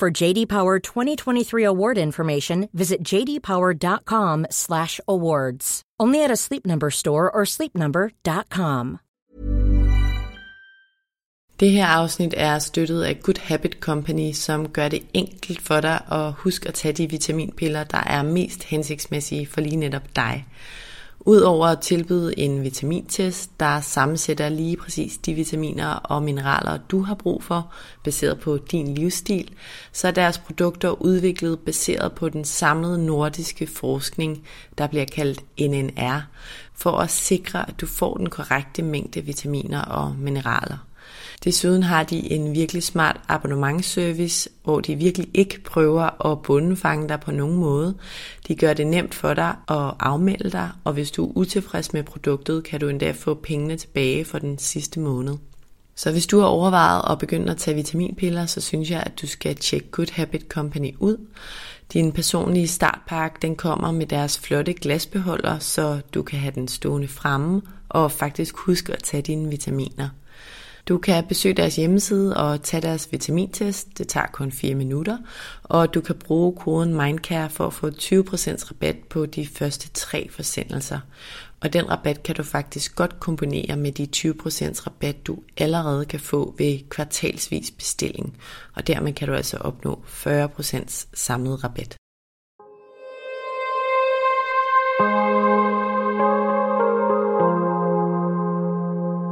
For JD Power 2023 award information, visit jdpower.com/awards. Only at a Sleep Number store or sleepnumber.com. Det her afsnit er støttet af Good Habit Company, som gør det enkelt for dig at huske at tage de vitaminpiller, der er mest hensigtsmæssige for lige netop dig. Udover at tilbyde en vitamintest, der sammensætter lige præcis de vitaminer og mineraler, du har brug for, baseret på din livsstil, så er deres produkter udviklet baseret på den samlede nordiske forskning, der bliver kaldt NNR, for at sikre, at du får den korrekte mængde vitaminer og mineraler. Desuden har de en virkelig smart abonnementsservice, hvor de virkelig ikke prøver at bundefange dig på nogen måde. De gør det nemt for dig at afmelde dig, og hvis du er utilfreds med produktet, kan du endda få pengene tilbage for den sidste måned. Så hvis du har overvejet at begynde at tage vitaminpiller, så synes jeg, at du skal tjekke Good Habit Company ud. Din personlige startpakke den kommer med deres flotte glasbeholder, så du kan have den stående fremme og faktisk huske at tage dine vitaminer. Du kan besøge deres hjemmeside og tage deres vitamintest. Det tager kun 4 minutter. Og du kan bruge koden MindCare for at få 20% rabat på de første tre forsendelser. Og den rabat kan du faktisk godt kombinere med de 20% rabat, du allerede kan få ved kvartalsvis bestilling. Og dermed kan du altså opnå 40% samlet rabat.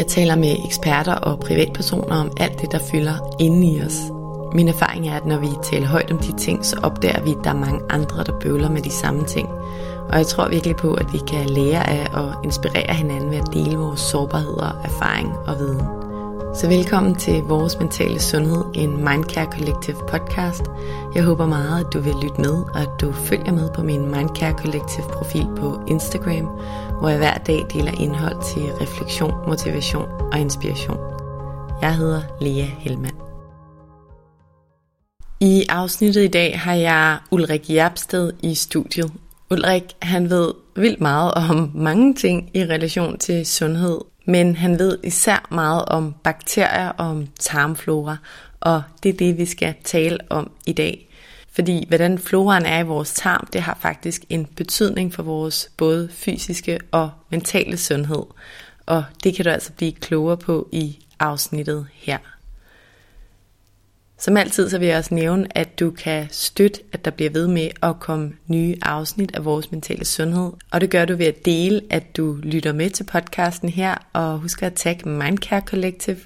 Jeg taler med eksperter og privatpersoner om alt det, der fylder inde i os. Min erfaring er, at når vi taler højt om de ting, så opdager vi, at der er mange andre, der bøvler med de samme ting. Og jeg tror virkelig på, at vi kan lære af og inspirere hinanden ved at dele vores sårbarheder, erfaring og viden. Så velkommen til Vores Mentale Sundhed, en Mindcare Collective podcast. Jeg håber meget, at du vil lytte med, og at du følger med på min Mindcare Collective profil på Instagram, hvor jeg hver dag deler indhold til refleksion, motivation og inspiration. Jeg hedder Lea Helmand. I afsnittet i dag har jeg Ulrik Jabsted i studiet. Ulrik, han ved vildt meget om mange ting i relation til sundhed, men han ved især meget om bakterier og om tarmflora, og det er det, vi skal tale om i dag. Fordi hvordan floraen er i vores tarm, det har faktisk en betydning for vores både fysiske og mentale sundhed. Og det kan du altså blive klogere på i afsnittet her. Som altid så vil jeg også nævne, at du kan støtte, at der bliver ved med at komme nye afsnit af vores mentale sundhed. Og det gør du ved at dele, at du lytter med til podcasten her, og husk at tagge Mindcare Collective.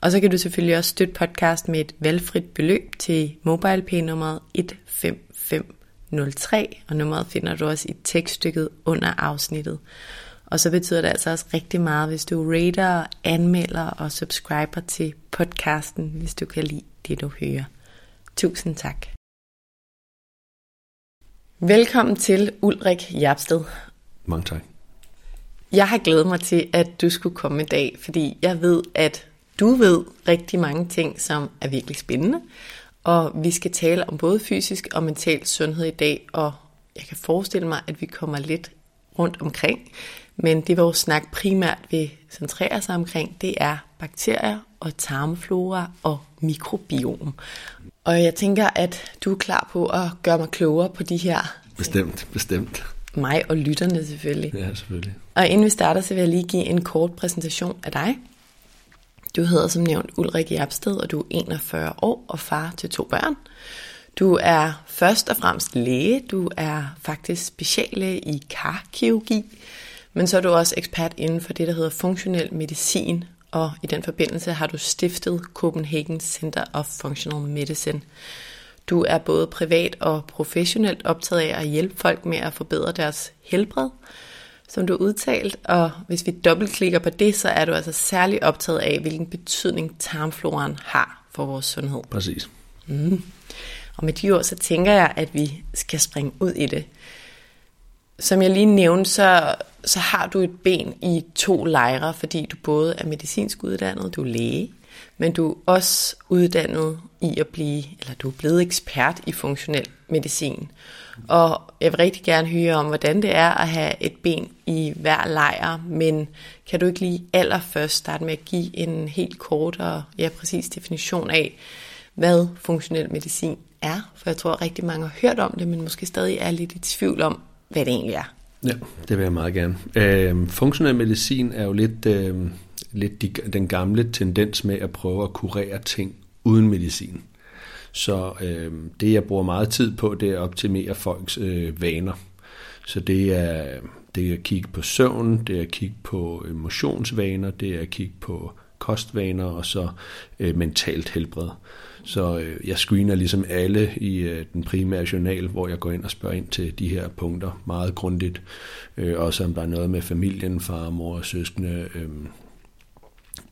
Og så kan du selvfølgelig også støtte podcasten med et valgfrit beløb til MobilePay-nummeret 15503, og nummeret finder du også i tekststykket under afsnittet. Og så betyder det altså også rigtig meget, hvis du rater, anmelder og subscriber til podcasten, hvis du kan lide det, du hører. Tusind tak. Velkommen til Ulrik Jabsted. Mange tak. Jeg har glædet mig til, at du skulle komme i dag, fordi jeg ved, at du ved rigtig mange ting, som er virkelig spændende. Og vi skal tale om både fysisk og mental sundhed i dag, og jeg kan forestille mig, at vi kommer lidt rundt omkring. Men det vores snak primært vil centrere sig omkring, det er bakterier og tarmflora og mikrobiom. Og jeg tænker, at du er klar på at gøre mig klogere på de her... Bestemt, bestemt. Mig og lytterne selvfølgelig. Ja, selvfølgelig. Og inden vi starter, så vil jeg lige give en kort præsentation af dig. Du hedder som nævnt Ulrik Jabsted, og du er 41 år og far til to børn. Du er først og fremmest læge, du er faktisk speciallæge i karkirurgi, men så er du også ekspert inden for det, der hedder funktionel medicin, og i den forbindelse har du stiftet Copenhagen Center of Functional Medicine. Du er både privat og professionelt optaget af at hjælpe folk med at forbedre deres helbred, som du har udtalt, og hvis vi dobbeltklikker på det, så er du altså særlig optaget af, hvilken betydning tarmfloraen har for vores sundhed. Præcis. Mm. Og med de ord, så tænker jeg, at vi skal springe ud i det. Som jeg lige nævnte, så, så har du et ben i to lejre, fordi du både er medicinsk uddannet, du er læge, men du er også uddannet i at blive, eller du er blevet ekspert i funktionel medicin. Og jeg vil rigtig gerne høre om, hvordan det er at have et ben i hver lejr, men kan du ikke lige allerførst starte med at give en helt kort og ja, præcis definition af, hvad funktionel medicin er? For jeg tror, at rigtig mange har hørt om det, men måske stadig er lidt i tvivl om, hvad det egentlig er. Ja, det vil jeg meget gerne. Øh, funktionel medicin er jo lidt, øh, lidt de, den gamle tendens med at prøve at kurere ting uden medicin. Så øh, det, jeg bruger meget tid på, det er at optimere folks øh, vaner. Så det er, det er at kigge på søvn, det er at kigge på motionsvaner, det er at kigge på kostvaner og så øh, mentalt helbred. Så øh, jeg screener ligesom alle i øh, den primære journal, hvor jeg går ind og spørger ind til de her punkter meget grundigt. Øh, også om der er noget med familien, far, mor og søskende. Øh.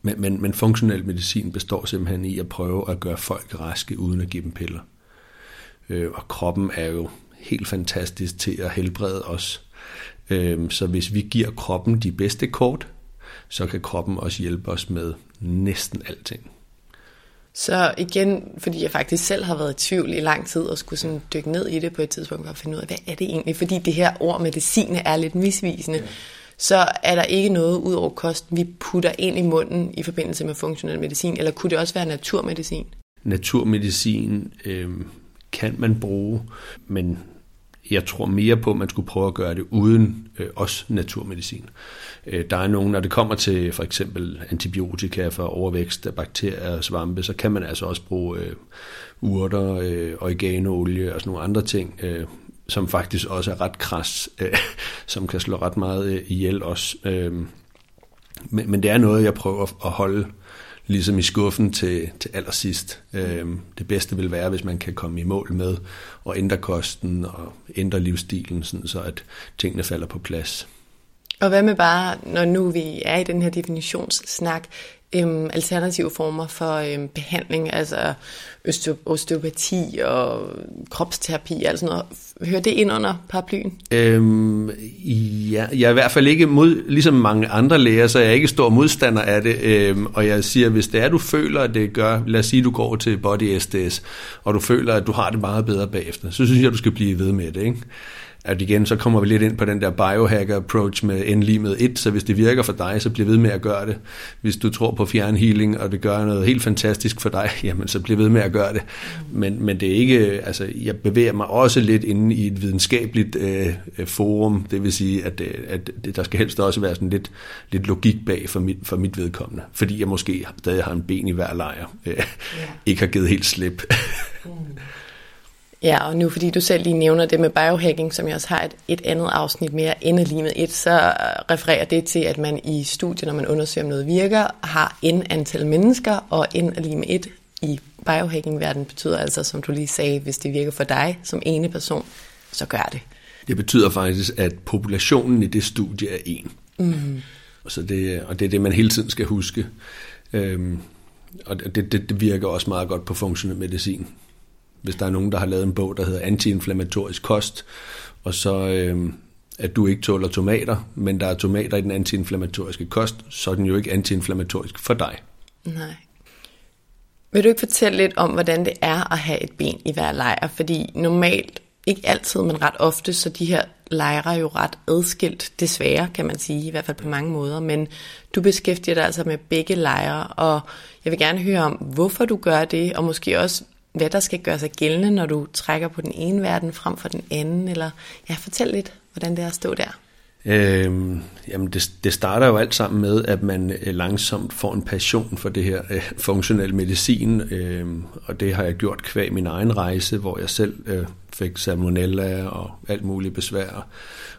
Men, men, men funktionel medicin består simpelthen i at prøve at gøre folk raske uden at give dem piller. Øh, og kroppen er jo helt fantastisk til at helbrede os. Øh, så hvis vi giver kroppen de bedste kort, så kan kroppen også hjælpe os med næsten alting. Så igen, fordi jeg faktisk selv har været i tvivl i lang tid, og skulle sådan dykke ned i det på et tidspunkt, for at finde ud af, hvad er det egentlig? Fordi det her ord medicin er lidt misvisende. Ja. Så er der ikke noget ud over kosten, vi putter ind i munden i forbindelse med funktionel medicin, eller kunne det også være naturmedicin? Naturmedicin øh, kan man bruge, men jeg tror mere på, at man skulle prøve at gøre det uden øh, også naturmedicin. Øh, der er nogen, når det kommer til for eksempel antibiotika for overvækst af bakterier og svampe, så kan man altså også bruge øh, urter, øh, oreganolie og sådan nogle andre ting, øh, som faktisk også er ret kras, øh, som kan slå ret meget øh, ihjel også. Øh, men, men det er noget, jeg prøver at holde ligesom i skuffen til, til allersidst. Øh, det bedste vil være, hvis man kan komme i mål med at ændre kosten og ændre livsstilen, sådan så at tingene falder på plads. Og hvad med bare, når nu vi er i den her definitionssnak, øhm, alternative former for øhm, behandling, altså osteopati og kropsterapi, altså noget. Hører det ind under paraplyen? Øhm, ja, jeg er i hvert fald ikke mod, ligesom mange andre læger, så jeg er ikke stor modstander af det. Øhm, og jeg siger, hvis det er, du føler, at det gør, lad os sige, du går til Body SDS, og du føler, at du har det meget bedre bagefter, så synes jeg, du skal blive ved med det, ikke? At igen, så kommer vi lidt ind på den der biohacker approach med n lige med 1, så hvis det virker for dig, så bliver ved med at gøre det. Hvis du tror på fjernhealing, og det gør noget helt fantastisk for dig, jamen så bliver ved med at gøre det. Men, men det er ikke, altså jeg bevæger mig også lidt inde i et videnskabeligt øh, forum, det vil sige, at, øh, at der skal helst også være sådan lidt, lidt logik bag for mit, for mit vedkommende, fordi jeg måske stadig har en ben i hver lejr, øh, yeah. ikke har givet helt slip. mm. Ja, og nu fordi du selv lige nævner det med biohacking, som jeg også har et, et andet afsnit mere end lige med et, så refererer det til, at man i studiet, når man undersøger, om noget virker, har en antal mennesker, og en lige med et i biohacking-verdenen betyder altså, som du lige sagde, hvis det virker for dig som ene person, så gør det. Det betyder faktisk, at populationen i det studie er en. Mm. Så det, og det er det, man hele tiden skal huske. Øhm, og det, det, det virker også meget godt på funktionel medicin hvis der er nogen, der har lavet en bog, der hedder Antiinflammatorisk kost, og så øh, at du ikke tåler tomater, men der er tomater i den antiinflammatoriske kost, så er den jo ikke antiinflammatorisk for dig. Nej. Vil du ikke fortælle lidt om, hvordan det er at have et ben i hver lejr? Fordi normalt, ikke altid, men ret ofte, så de her lejre er jo ret adskilt, desværre kan man sige, i hvert fald på mange måder. Men du beskæftiger dig altså med begge lejre, og jeg vil gerne høre om, hvorfor du gør det, og måske også, hvad der skal gøre sig gældende, når du trækker på den ene verden frem for den anden, eller ja, fortæl lidt, hvordan det er at stå der. Øhm, jamen det, det starter jo alt sammen med, at man øh, langsomt får en passion for det her øh, funktionel medicin, øh, og det har jeg gjort kvæg min egen rejse, hvor jeg selv øh, fik salmonella og alt muligt besvær,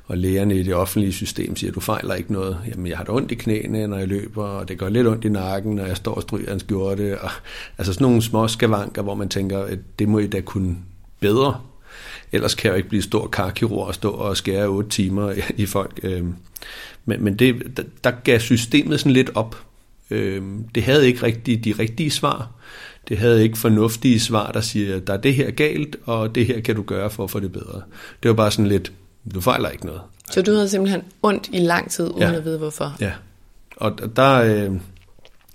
og lægerne i det offentlige system siger, du fejler ikke noget. Jamen, jeg har da ondt i knæene, når jeg løber, og det gør lidt ondt i nakken, når jeg står og stryger en skjorte. Og, altså sådan nogle små skavanker, hvor man tænker, at det må I da kunne bedre. Ellers kan jeg jo ikke blive stor karkirurg og stå og skære 8 timer i folk. Øhm, men, men det, der gav systemet sådan lidt op. Øhm, det havde ikke rigtig de rigtige svar. Det havde ikke fornuftige svar, der siger, der er det her galt, og det her kan du gøre for at få det bedre. Det var bare sådan lidt, du fejler ikke noget. Så du havde simpelthen ondt i lang tid, uden ja. at vide hvorfor? Ja, og der, øh,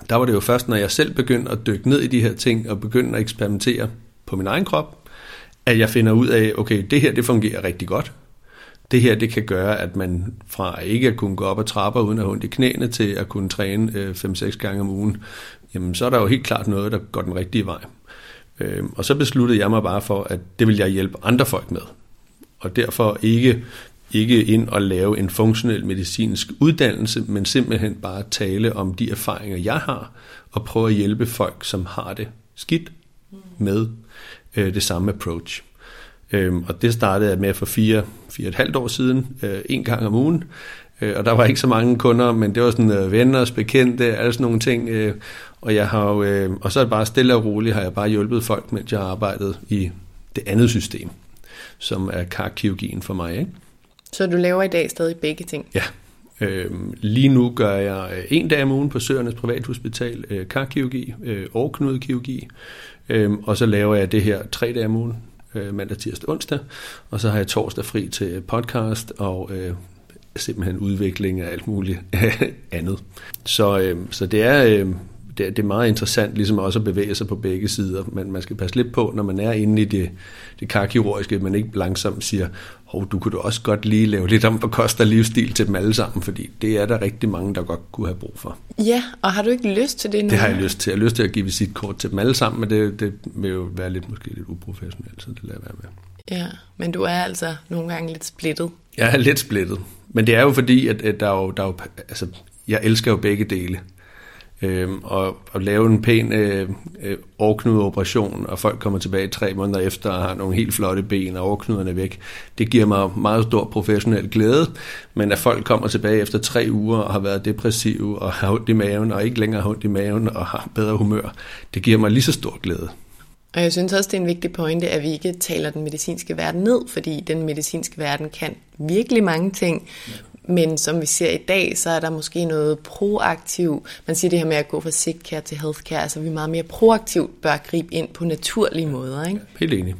der var det jo først, når jeg selv begyndte at dykke ned i de her ting, og begyndte at eksperimentere på min egen krop, at jeg finder ud af, okay, det her det fungerer rigtig godt. Det her det kan gøre, at man fra ikke at kunne gå op ad trapper uden at have ondt i knæene, til at kunne træne 5-6 øh, gange om ugen, jamen så er der jo helt klart noget, der går den rigtige vej. Øh, og så besluttede jeg mig bare for, at det vil jeg hjælpe andre folk med. Og derfor ikke, ikke ind og lave en funktionel medicinsk uddannelse, men simpelthen bare tale om de erfaringer, jeg har, og prøve at hjælpe folk, som har det skidt med øh, det samme approach. Øhm, og det startede jeg med for fire, fire og et halvt år siden, øh, en gang om ugen. Øh, og der var ikke så mange kunder, men det var sådan øh, venner, bekendte, alle sådan nogle ting. Øh, og, jeg har jo, øh, og så er det bare stille og roligt, har jeg bare hjulpet folk, mens jeg har arbejdet i det andet system, som er karkirurgien for mig. Ikke? Så du laver i dag stadig begge ting? Ja. Øh, lige nu gør jeg øh, en dag om ugen på Søernes Privathospital øh, karkirurgi øh, og knudekirurgi. Øh, og så laver jeg det her tre dage om ugen, øh, mandag, tirsdag, onsdag. Og så har jeg torsdag fri til podcast og øh, simpelthen udvikling af alt muligt andet. Så, øh, så det er... Øh, det, det er meget interessant ligesom også at bevæge sig på begge sider, men man skal passe lidt på, når man er inde i det, det karkirurgiske, at man ikke langsomt siger, hov, du kunne da også godt lige lave lidt om på kost og livsstil til dem alle sammen, fordi det er der rigtig mange, der godt kunne have brug for. Ja, og har du ikke lyst til det nu? Det har jeg lyst til. Jeg har lyst til at give visitkort til dem alle sammen, men det, det vil jo være lidt måske lidt uprofessionelt, så det lader jeg være med. Ja, men du er altså nogle gange lidt splittet. Jeg er lidt splittet, men det er jo fordi, at, at der, er jo, der er jo, altså, jeg elsker jo begge dele øh, og, og lave en pæn øh, øh, overknudeoperation, og folk kommer tilbage tre måneder efter og har nogle helt flotte ben, og overknuderne væk. Det giver mig meget stor professionel glæde, men at folk kommer tilbage efter tre uger og har været depressive og har ondt i maven, og ikke længere har ondt i maven og har bedre humør, det giver mig lige så stor glæde. Og jeg synes også, det er en vigtig pointe, at vi ikke taler den medicinske verden ned, fordi den medicinske verden kan virkelig mange ting, men som vi ser i dag, så er der måske noget proaktiv. Man siger det her med at gå fra sick care til healthcare, altså vi meget mere proaktivt bør gribe ind på naturlige måder. Ikke? Helt enig.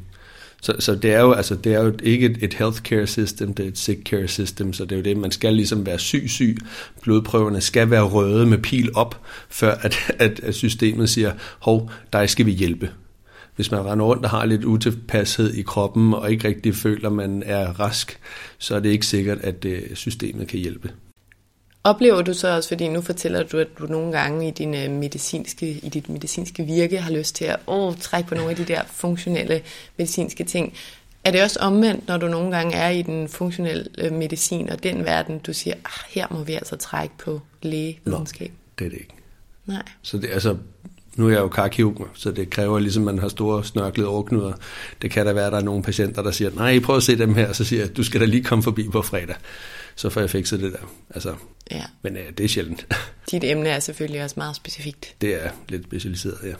Så, så det, er jo, altså, det er jo ikke et, et healthcare system, det er et sick care system, så det er jo det, man skal ligesom være syg-syg. Blodprøverne skal være røde med pil op, før at, at, at systemet siger, hov, dig skal vi hjælpe hvis man render rundt og har lidt utilpashed i kroppen, og ikke rigtig føler, at man er rask, så er det ikke sikkert, at øh, systemet kan hjælpe. Oplever du så også, fordi nu fortæller du, at du nogle gange i, din øh, medicinske, i dit medicinske virke har lyst til at åh, trække på nogle af de der funktionelle medicinske ting. Er det også omvendt, når du nogle gange er i den funktionelle øh, medicin og den verden, du siger, ah, her må vi altså trække på lægevidenskab? Nå, det er det ikke. Nej. Så det, altså, nu er jeg jo karkirurg, så det kræver ligesom, at man har store snørklede overknuder. Det kan da være, at der er nogle patienter, der siger, nej, prøv at se dem her, så siger jeg, du skal da lige komme forbi på fredag. Så får jeg fikset det der. Altså, ja. Men ja, det er sjældent. Dit emne er selvfølgelig også meget specifikt. Det er lidt specialiseret, ja.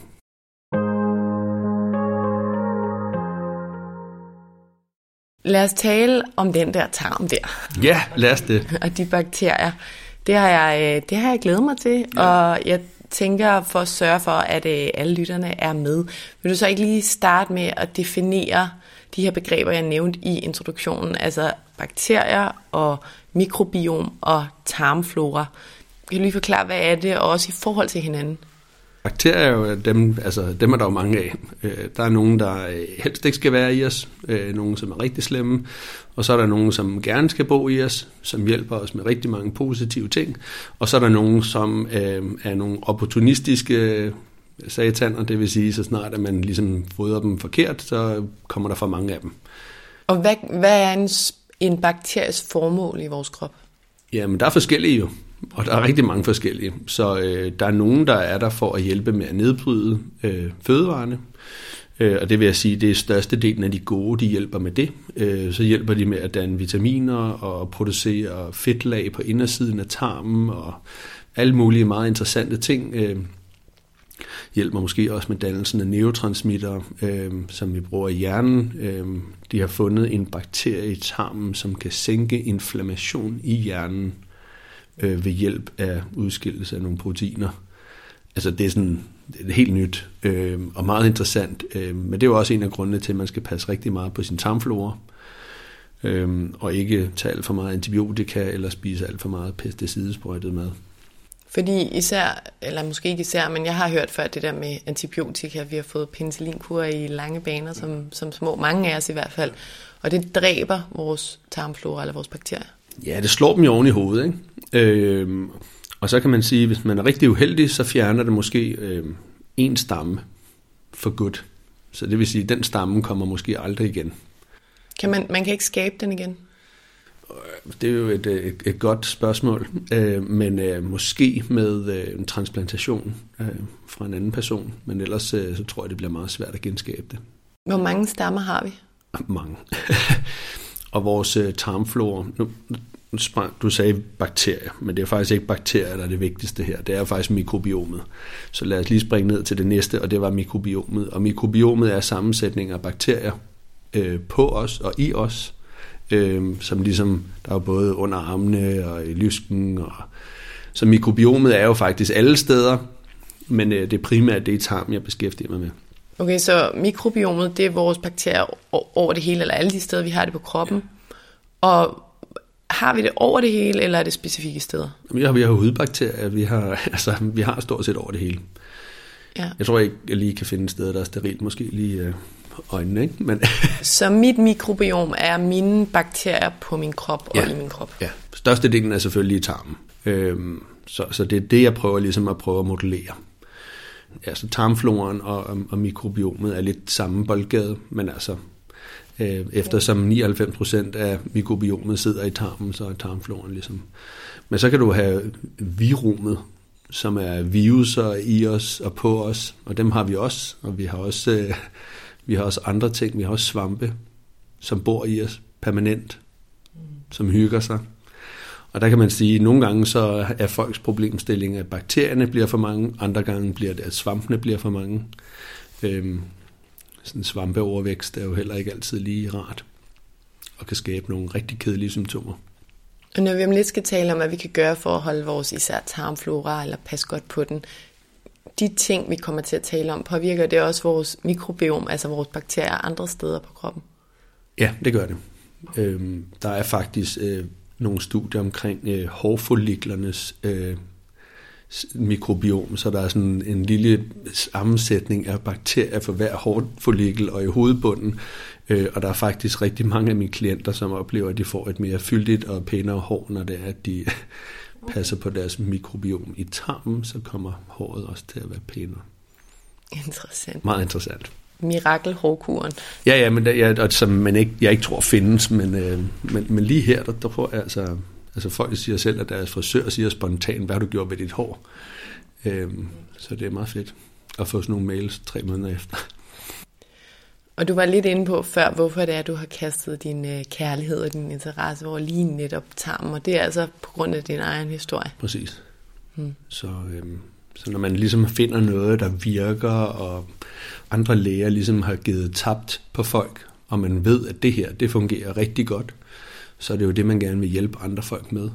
Lad os tale om den der tarm der. Ja, lad os det. og de bakterier. Det har jeg, øh, det har jeg glædet mig til, ja. og jeg tænker for at sørge for, at øh, alle lytterne er med. Vil du så ikke lige starte med at definere de her begreber, jeg nævnte i introduktionen, altså bakterier og mikrobiom og tarmflora. Kan du lige forklare, hvad er det, og også i forhold til hinanden? Bakterier er jo dem, altså dem er der jo mange af. Øh, der er nogen, der øh, helst ikke skal være i os, øh, nogle som er rigtig slemme, og så er der nogen, som gerne skal bo i os, som hjælper os med rigtig mange positive ting, og så er der nogen, som er nogle opportunistiske sataner, det vil sige, så snart at man ligesom fodrer dem forkert, så kommer der for mange af dem. Og hvad, hvad er en, en bakteries formål i vores krop? Jamen, der er forskellige jo, og der er rigtig mange forskellige. Så øh, der er nogen, der er der for at hjælpe med at nedbryde øh, fødevarene, øh, og det vil jeg sige, det er størstedelen af de gode, de hjælper med det. Øh, så hjælper de med at danne vitaminer og producere fedtlag på indersiden af tarmen og alle mulige meget interessante ting. Øh, hjælper måske også med dannelsen af neurotransmitter, øh, som vi bruger i hjernen. Øh, de har fundet en bakterie i tarmen, som kan sænke inflammation i hjernen øh, ved hjælp af udskillelse af nogle proteiner. Altså det er sådan det er helt nyt øh, og meget interessant, øh, men det er jo også en af grundene til, at man skal passe rigtig meget på sin tarmflora, øh, og ikke tage alt for meget antibiotika eller spise alt for meget pesticidesprøjtet mad. Fordi især, eller måske ikke især, men jeg har hørt før det der med antibiotika. Vi har fået penicillinkur i lange baner, som, som små, mange af os i hvert fald. Og det dræber vores tarmflora eller vores bakterier. Ja, det slår dem jo oven i hovedet. Ikke? Øh, og så kan man sige, hvis man er rigtig uheldig, så fjerner det måske øh, en stamme for godt. Så det vil sige, at den stamme kommer måske aldrig igen. Kan man, man kan ikke skabe den igen? Det er jo et, et, et godt spørgsmål, øh, men øh, måske med øh, en transplantation øh, fra en anden person, men ellers øh, så tror jeg, det bliver meget svært at genskabe det. Hvor mange stammer har vi? Mange. og vores øh, tarmflora, nu, du sagde bakterier, men det er faktisk ikke bakterier, der er det vigtigste her. Det er faktisk mikrobiomet. Så lad os lige springe ned til det næste, og det var mikrobiomet. Og mikrobiomet er sammensætning af bakterier øh, på os og i os, øh, som ligesom, der er både under armene og i lysken. Og, så mikrobiomet er jo faktisk alle steder, men øh, det primært det i tarmen, jeg beskæftiger mig med. Okay, så mikrobiomet, det er vores bakterier over det hele, eller alle de steder, vi har det på kroppen. Ja. Og har vi det over det hele, eller er det specifikke steder? Vi har, vi har hudbakterier, vi har, altså, vi har stort set over det hele. Ja. Jeg tror ikke, jeg lige kan finde et sted, der er sterilt, måske lige øh, øjnene. Ikke? Men så mit mikrobiom er mine bakterier på min krop og ja. i min krop? Ja, størstedelen er selvfølgelig i tarmen. Øhm, så, så det er det, jeg prøver ligesom at prøve at modellere altså så tarmfloren og, og, og mikrobiomet er lidt samme boldgade, men altså øh, eftersom 99% af mikrobiomet sidder i tarmen, så er tarmfloren ligesom. Men så kan du have virumet, som er viruser i os og på os, og dem har vi også, og vi har også, øh, vi har også andre ting, vi har også svampe, som bor i os permanent, som hygger sig. Og der kan man sige, at nogle gange så er folks problemstilling, at bakterierne bliver for mange, andre gange bliver det, at svampene bliver for mange. Øhm, sådan svampeovervækst er jo heller ikke altid lige rart, og kan skabe nogle rigtig kedelige symptomer. Og når vi om lidt skal tale om, hvad vi kan gøre for at holde vores især tarmflora, eller passe godt på den, de ting, vi kommer til at tale om, påvirker det også vores mikrobiom, altså vores bakterier andre steder på kroppen? Ja, det gør det. Øhm, der er faktisk øh, nogle studier omkring øh, hårfolliklernes øh, mikrobiom, så der er sådan en lille sammensætning af bakterier for hver hårfollikel og i hovedbunden. Øh, og der er faktisk rigtig mange af mine klienter, som oplever, at de får et mere fyldigt og pænere hår, når det er, at de passer på deres mikrobiom i tarmen, så kommer håret også til at være pænere. Interessant. Meget interessant. Mirakel-hårkuren. Ja, ja, men der, ja, som man ikke, jeg ikke tror findes, men, øh, men, men lige her, der, der får jeg altså Altså folk siger selv, at deres frisør siger spontant, hvad har du gjort ved dit hår? Øhm, så det er meget fedt at få sådan nogle mails tre måneder efter. Og du var lidt inde på før, hvorfor det er, at du har kastet din øh, kærlighed og din interesse over lige netop tarmen, og det er altså på grund af din egen historie. Præcis. Hmm. Så, øhm, så når man ligesom finder noget, der virker, og andre læger ligesom har givet tabt på folk, og man ved, at det her, det fungerer rigtig godt, så er det jo det, man gerne vil hjælpe andre folk med.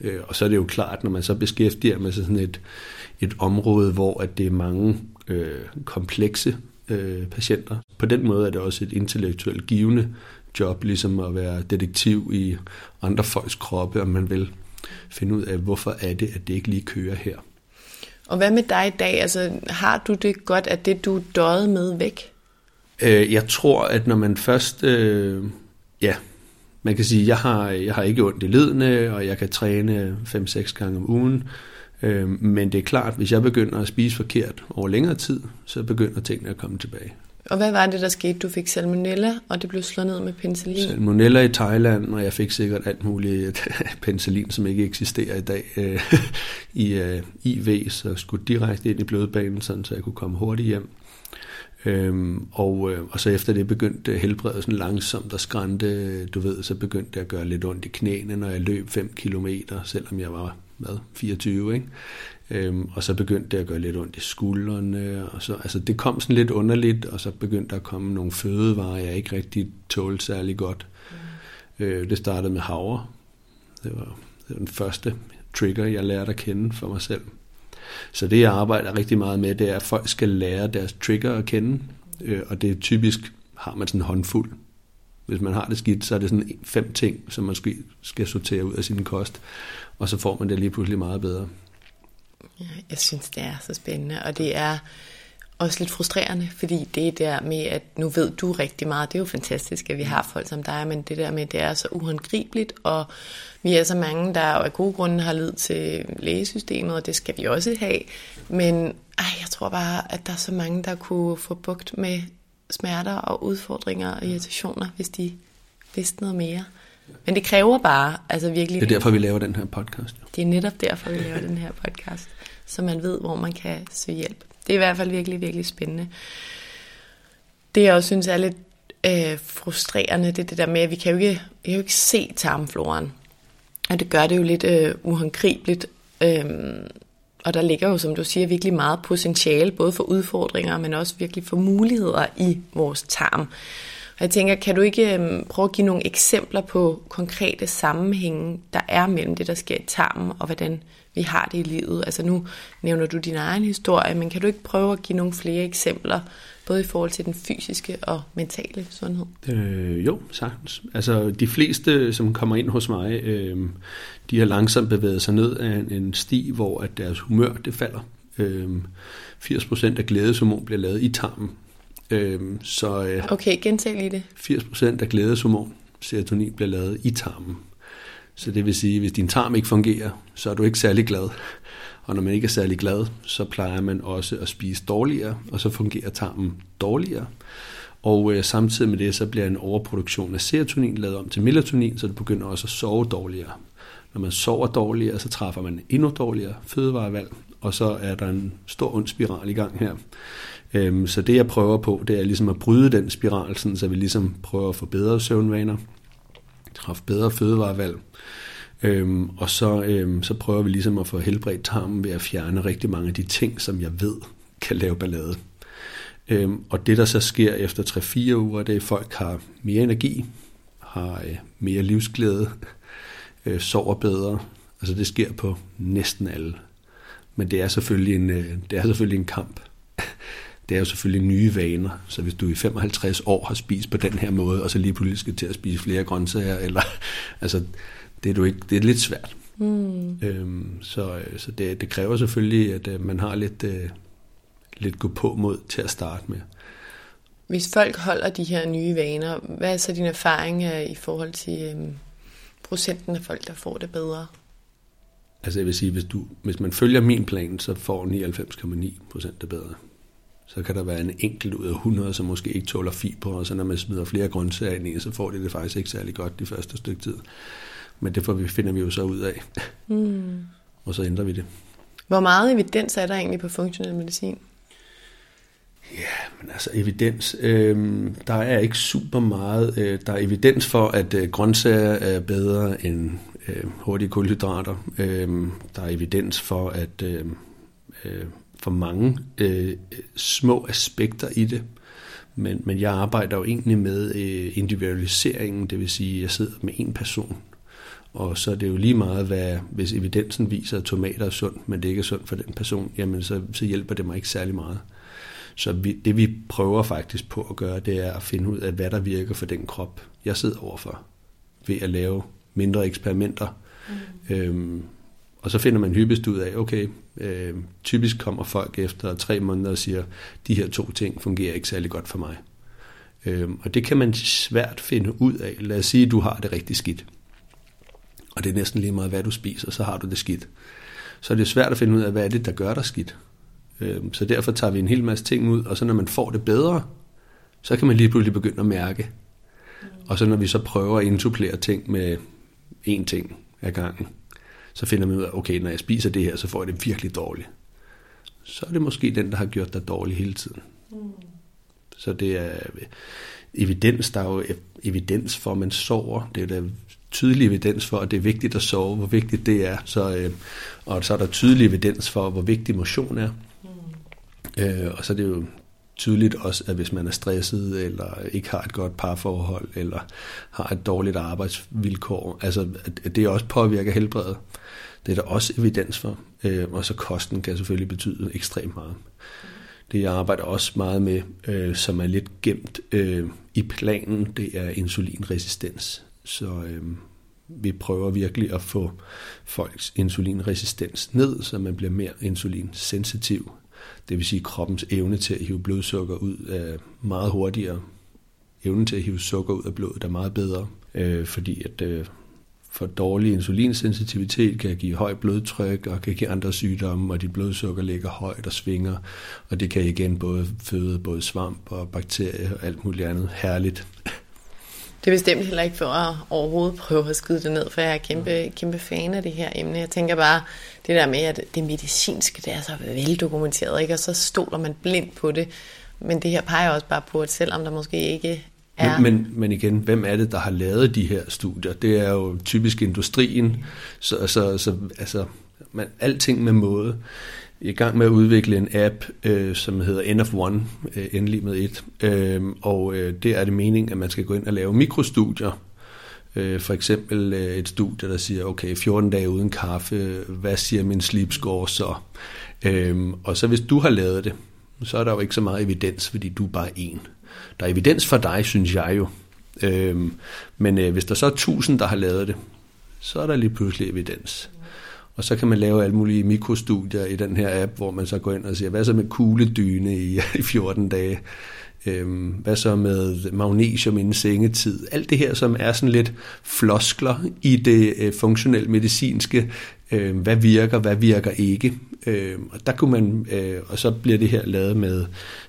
Øh, og så er det jo klart, når man så beskæftiger med sådan et, et område, hvor at det er mange øh, komplekse øh, patienter. På den måde er det også et intellektuelt givende job, ligesom at være detektiv i andre folks kroppe, og man vil finde ud af, hvorfor er det, at det ikke lige kører her. Og hvad med dig i dag? Altså, har du det godt, at det du døde med væk? Øh, jeg tror, at når man først... Øh, ja, man kan sige, jeg har, jeg har ikke ondt i ledene, og jeg kan træne 5-6 gange om ugen. Øh, men det er klart, hvis jeg begynder at spise forkert over længere tid, så begynder tingene at komme tilbage. Og hvad var det, der skete? Du fik salmonella, og det blev slået ned med penicillin? Salmonella i Thailand, og jeg fik sikkert alt muligt penicillin, som ikke eksisterer i dag, øh, i øh, uh, IV, så skulle direkte ind i blodbanen, sådan, så jeg kunne komme hurtigt hjem. Øhm, og, øh, og så efter det begyndte helbredelsen langsomt at skrænte, du ved, så begyndte det at gøre lidt ondt i knæene, når jeg løb 5 km, selvom jeg var hvad, 24, ikke? Øhm, og så begyndte det at gøre lidt ondt i skuldrene, og så, altså det kom sådan lidt underligt, og så begyndte der at komme nogle fødevarer, jeg ikke rigtig tålte særlig godt. Mm. Øh, det startede med havre. Det var, det var den første trigger, jeg lærte at kende for mig selv. Så det, jeg arbejder rigtig meget med, det er, at folk skal lære deres trigger at kende, øh, og det er typisk, har man sådan en håndfuld. Hvis man har det skidt, så er det sådan fem ting, som man skal, skal sortere ud af sin kost, og så får man det lige pludselig meget bedre. Jeg synes, det er så spændende, og det er også lidt frustrerende, fordi det der med, at nu ved du rigtig meget, det er jo fantastisk, at vi har folk som dig, men det der med, at det er så uhåndgribeligt, og vi er så mange, der af gode grunde har lid til lægesystemet, og det skal vi også have, men ej, jeg tror bare, at der er så mange, der kunne få bugt med smerter og udfordringer og irritationer, hvis de vidste noget mere. Men det kræver bare, altså virkelig... Det er derfor, vi laver den her podcast. Det er netop derfor, vi laver den her podcast, så man ved, hvor man kan søge hjælp. Det er i hvert fald virkelig, virkelig spændende. Det jeg også synes er lidt øh, frustrerende, det er det der med, at vi kan jo ikke, vi kan jo ikke se tarmfloren. Og det gør det jo lidt øh, uhåndgribeligt. Øhm, og der ligger jo, som du siger, virkelig meget potentiale, både for udfordringer, men også virkelig for muligheder i vores tarm. Og jeg tænker, kan du ikke øhm, prøve at give nogle eksempler på konkrete sammenhænge, der er mellem det, der sker i tarmen, og hvordan vi har det i livet? Altså nu nævner du din egen historie, men kan du ikke prøve at give nogle flere eksempler, både i forhold til den fysiske og mentale sundhed? Øh, jo, sagtens. Altså de fleste, som kommer ind hos mig, øh, de har langsomt bevæget sig ned af en, en sti, hvor at deres humør det falder. Øh, 80% af glædeshormon bliver lavet i tarmen. Øh, så, øh, okay, gentag lige det. 80% af glædeshormon, serotonin, bliver lavet i tarmen. Så det vil sige, at hvis din tarm ikke fungerer, så er du ikke særlig glad. Og når man ikke er særlig glad, så plejer man også at spise dårligere, og så fungerer tarmen dårligere. Og øh, samtidig med det, så bliver en overproduktion af serotonin lavet om til melatonin, så det begynder også at sove dårligere. Når man sover dårligere, så træffer man endnu dårligere fødevarevalg, og så er der en stor ond spiral i gang her. Øhm, så det jeg prøver på, det er ligesom at bryde den spiral, sådan, så vi ligesom prøver at få bedre søvnvaner, træffe bedre fødevarevalg, Øhm, og så, øhm, så prøver vi ligesom at få helbredt tarmen ved at fjerne rigtig mange af de ting, som jeg ved kan lave ballade. Øhm, og det, der så sker efter 3-4 uger, det er, at folk har mere energi, har øh, mere livsglæde, øh, sover bedre. Altså det sker på næsten alle. Men det er selvfølgelig en, øh, det er selvfølgelig en kamp. Det er jo selvfølgelig nye vaner. Så hvis du i 55 år har spist på den her måde, og så lige pludselig skal til at spise flere grøntsager, eller, altså, det er, du ikke, det er lidt svært. Mm. Øhm, så så det, det kræver selvfølgelig, at øh, man har lidt, øh, lidt gå på mod til at starte med. Hvis folk holder de her nye vaner, hvad er så din erfaring øh, i forhold til øh, procenten af folk, der får det bedre? Altså jeg vil sige, hvis, du, hvis man følger min plan, så får 99,9 procent det bedre. Så kan der være en enkelt ud af 100, som måske ikke tåler fiber, og så når man smider flere grøntsager ind i, så får de det faktisk ikke særlig godt de første stykke tid. Men det får vi, finder vi jo så ud af. Mm. og så ændrer vi det. Hvor meget evidens er der egentlig på funktionel medicin? Ja, men altså evidens, øh, der er ikke super meget. Øh, der er evidens for, at øh, grøntsager er bedre end øh, hurtige kulhydrater. Øh, der er evidens for, at øh, øh, for mange øh, små aspekter i det. Men, men jeg arbejder jo egentlig med øh, individualiseringen, det vil sige, at jeg sidder med en person og så er det jo lige meget, hvad, hvis evidensen viser, at tomater er sundt, men det ikke er sundt for den person, jamen så, så hjælper det mig ikke særlig meget. Så vi, det vi prøver faktisk på at gøre, det er at finde ud af, hvad der virker for den krop, jeg sidder overfor, ved at lave mindre eksperimenter. Mm. Øhm, og så finder man hyppigst ud af, okay, øh, typisk kommer folk efter tre måneder og siger, de her to ting fungerer ikke særlig godt for mig. Øh, og det kan man svært finde ud af. Lad os sige, at du har det rigtig skidt og det er næsten lige meget, hvad du spiser, så har du det skidt. Så er det svært at finde ud af, hvad er det, der gør dig skidt. Øh, så derfor tager vi en hel masse ting ud, og så når man får det bedre, så kan man lige pludselig begynde at mærke. Og så når vi så prøver at intuplere ting med én ting ad gangen, så finder man ud af, okay, når jeg spiser det her, så får jeg det virkelig dårligt. Så er det måske den, der har gjort dig dårlig hele tiden. Mm. Så det er evidens, der er jo evidens for, at man sover. Det er jo tydelig evidens for, at det er vigtigt at sove, hvor vigtigt det er. Så, øh, og så er der tydelig evidens for, hvor vigtig motion er. Mm. Øh, og så er det jo tydeligt også, at hvis man er stresset, eller ikke har et godt parforhold, eller har et dårligt arbejdsvilkår, altså at det også påvirker helbredet. Det er der også evidens for. Øh, og så kosten kan selvfølgelig betyde ekstremt meget. Det jeg arbejder også meget med, øh, som er lidt gemt øh, i planen, det er insulinresistens. Så øh, vi prøver virkelig at få folks insulinresistens ned, så man bliver mere insulinsensitiv. Det vil sige kroppens evne til at hive blodsukker ud er meget hurtigere. Evnen til at hive sukker ud af blodet er meget bedre, øh, fordi at øh, for dårlig insulinsensitivitet kan give højt blodtryk og kan give andre sygdomme, og dit blodsukker ligger højt og svinger, og det kan igen både føde både svamp og bakterier og alt muligt andet herligt. Det er bestemt heller ikke for at overhovedet prøve at skyde det ned, for jeg er kæmpe, kæmpe fan af det her emne. Jeg tænker bare, det der med, at det medicinske, det er så veldokumenteret, ikke? og så stoler man blindt på det. Men det her peger også bare på, at selvom der måske ikke er... Men, men, men igen, hvem er det, der har lavet de her studier? Det er jo typisk industrien, så, så, så altså, man, alting med måde i gang med at udvikle en app, øh, som hedder N of One, øh, endelig med et. Øh, og øh, det er det meningen, at man skal gå ind og lave mikrostudier. Øh, for eksempel øh, et studie, der siger, okay, 14 dage uden kaffe, hvad siger min sleep score så? Øh, og så hvis du har lavet det, så er der jo ikke så meget evidens, fordi du er bare en. Der er evidens for dig, synes jeg jo. Øh, men øh, hvis der så er tusind, der har lavet det, så er der lige pludselig evidens. Og så kan man lave alle mulige mikrostudier i den her app, hvor man så går ind og siger, hvad så med kugledyne i, i 14 dage? Øhm, hvad så med magnesium inden sengetid? Alt det her, som er sådan lidt floskler i det øh, funktionelle medicinske. Øh, hvad virker, hvad virker ikke? Øh, og der kunne man, øh, og så bliver det her lavet med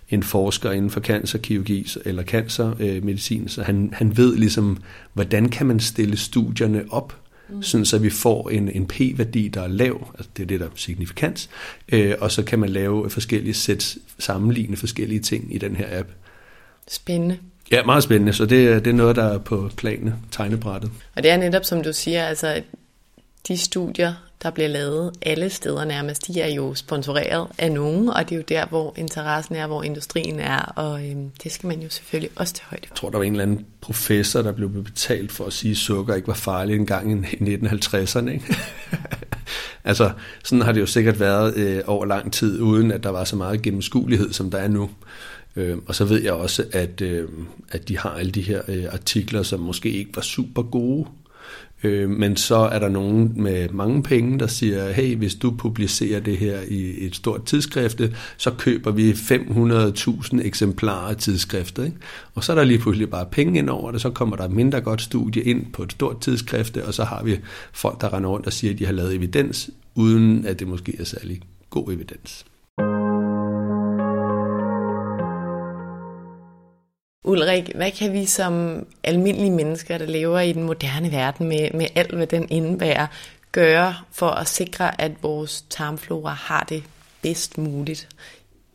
en forsker inden for cancerkirurgi eller cancermedicin, så han, han ved ligesom, hvordan kan man stille studierne op, mm. sådan så vi får en, en p-værdi, der er lav, altså det er det, der er signifikans, øh, og så kan man lave forskellige sæt, sammenligne forskellige ting i den her app. Spændende. Ja, meget spændende, så det, det er noget, der er på planen, tegnebrættet. Og det er netop, som du siger, altså de studier, der bliver lavet alle steder nærmest, de er jo sponsoreret af nogen, og det er jo der, hvor interessen er, hvor industrien er, og øhm, det skal man jo selvfølgelig også til højde Jeg tror, der var en eller anden professor, der blev betalt for at sige, at sukker ikke var farligt engang i 1950'erne. Ikke? altså, sådan har det jo sikkert været øh, over lang tid, uden at der var så meget gennemskuelighed, som der er nu. Øh, og så ved jeg også, at, øh, at de har alle de her øh, artikler, som måske ikke var super gode, Øh, men så er der nogen med mange penge, der siger, hey, hvis du publicerer det her i et stort tidsskrifte, så køber vi 500.000 eksemplarer af tidsskriftet. Ikke? Og så er der lige pludselig bare penge ind over det, så kommer der et mindre godt studie ind på et stort tidsskrifte, og så har vi folk, der render rundt og siger, at de har lavet evidens, uden at det måske er særlig god evidens. Ulrik, hvad kan vi som almindelige mennesker, der lever i den moderne verden med, med alt, hvad den indebærer, gøre for at sikre, at vores tarmflora har det bedst muligt?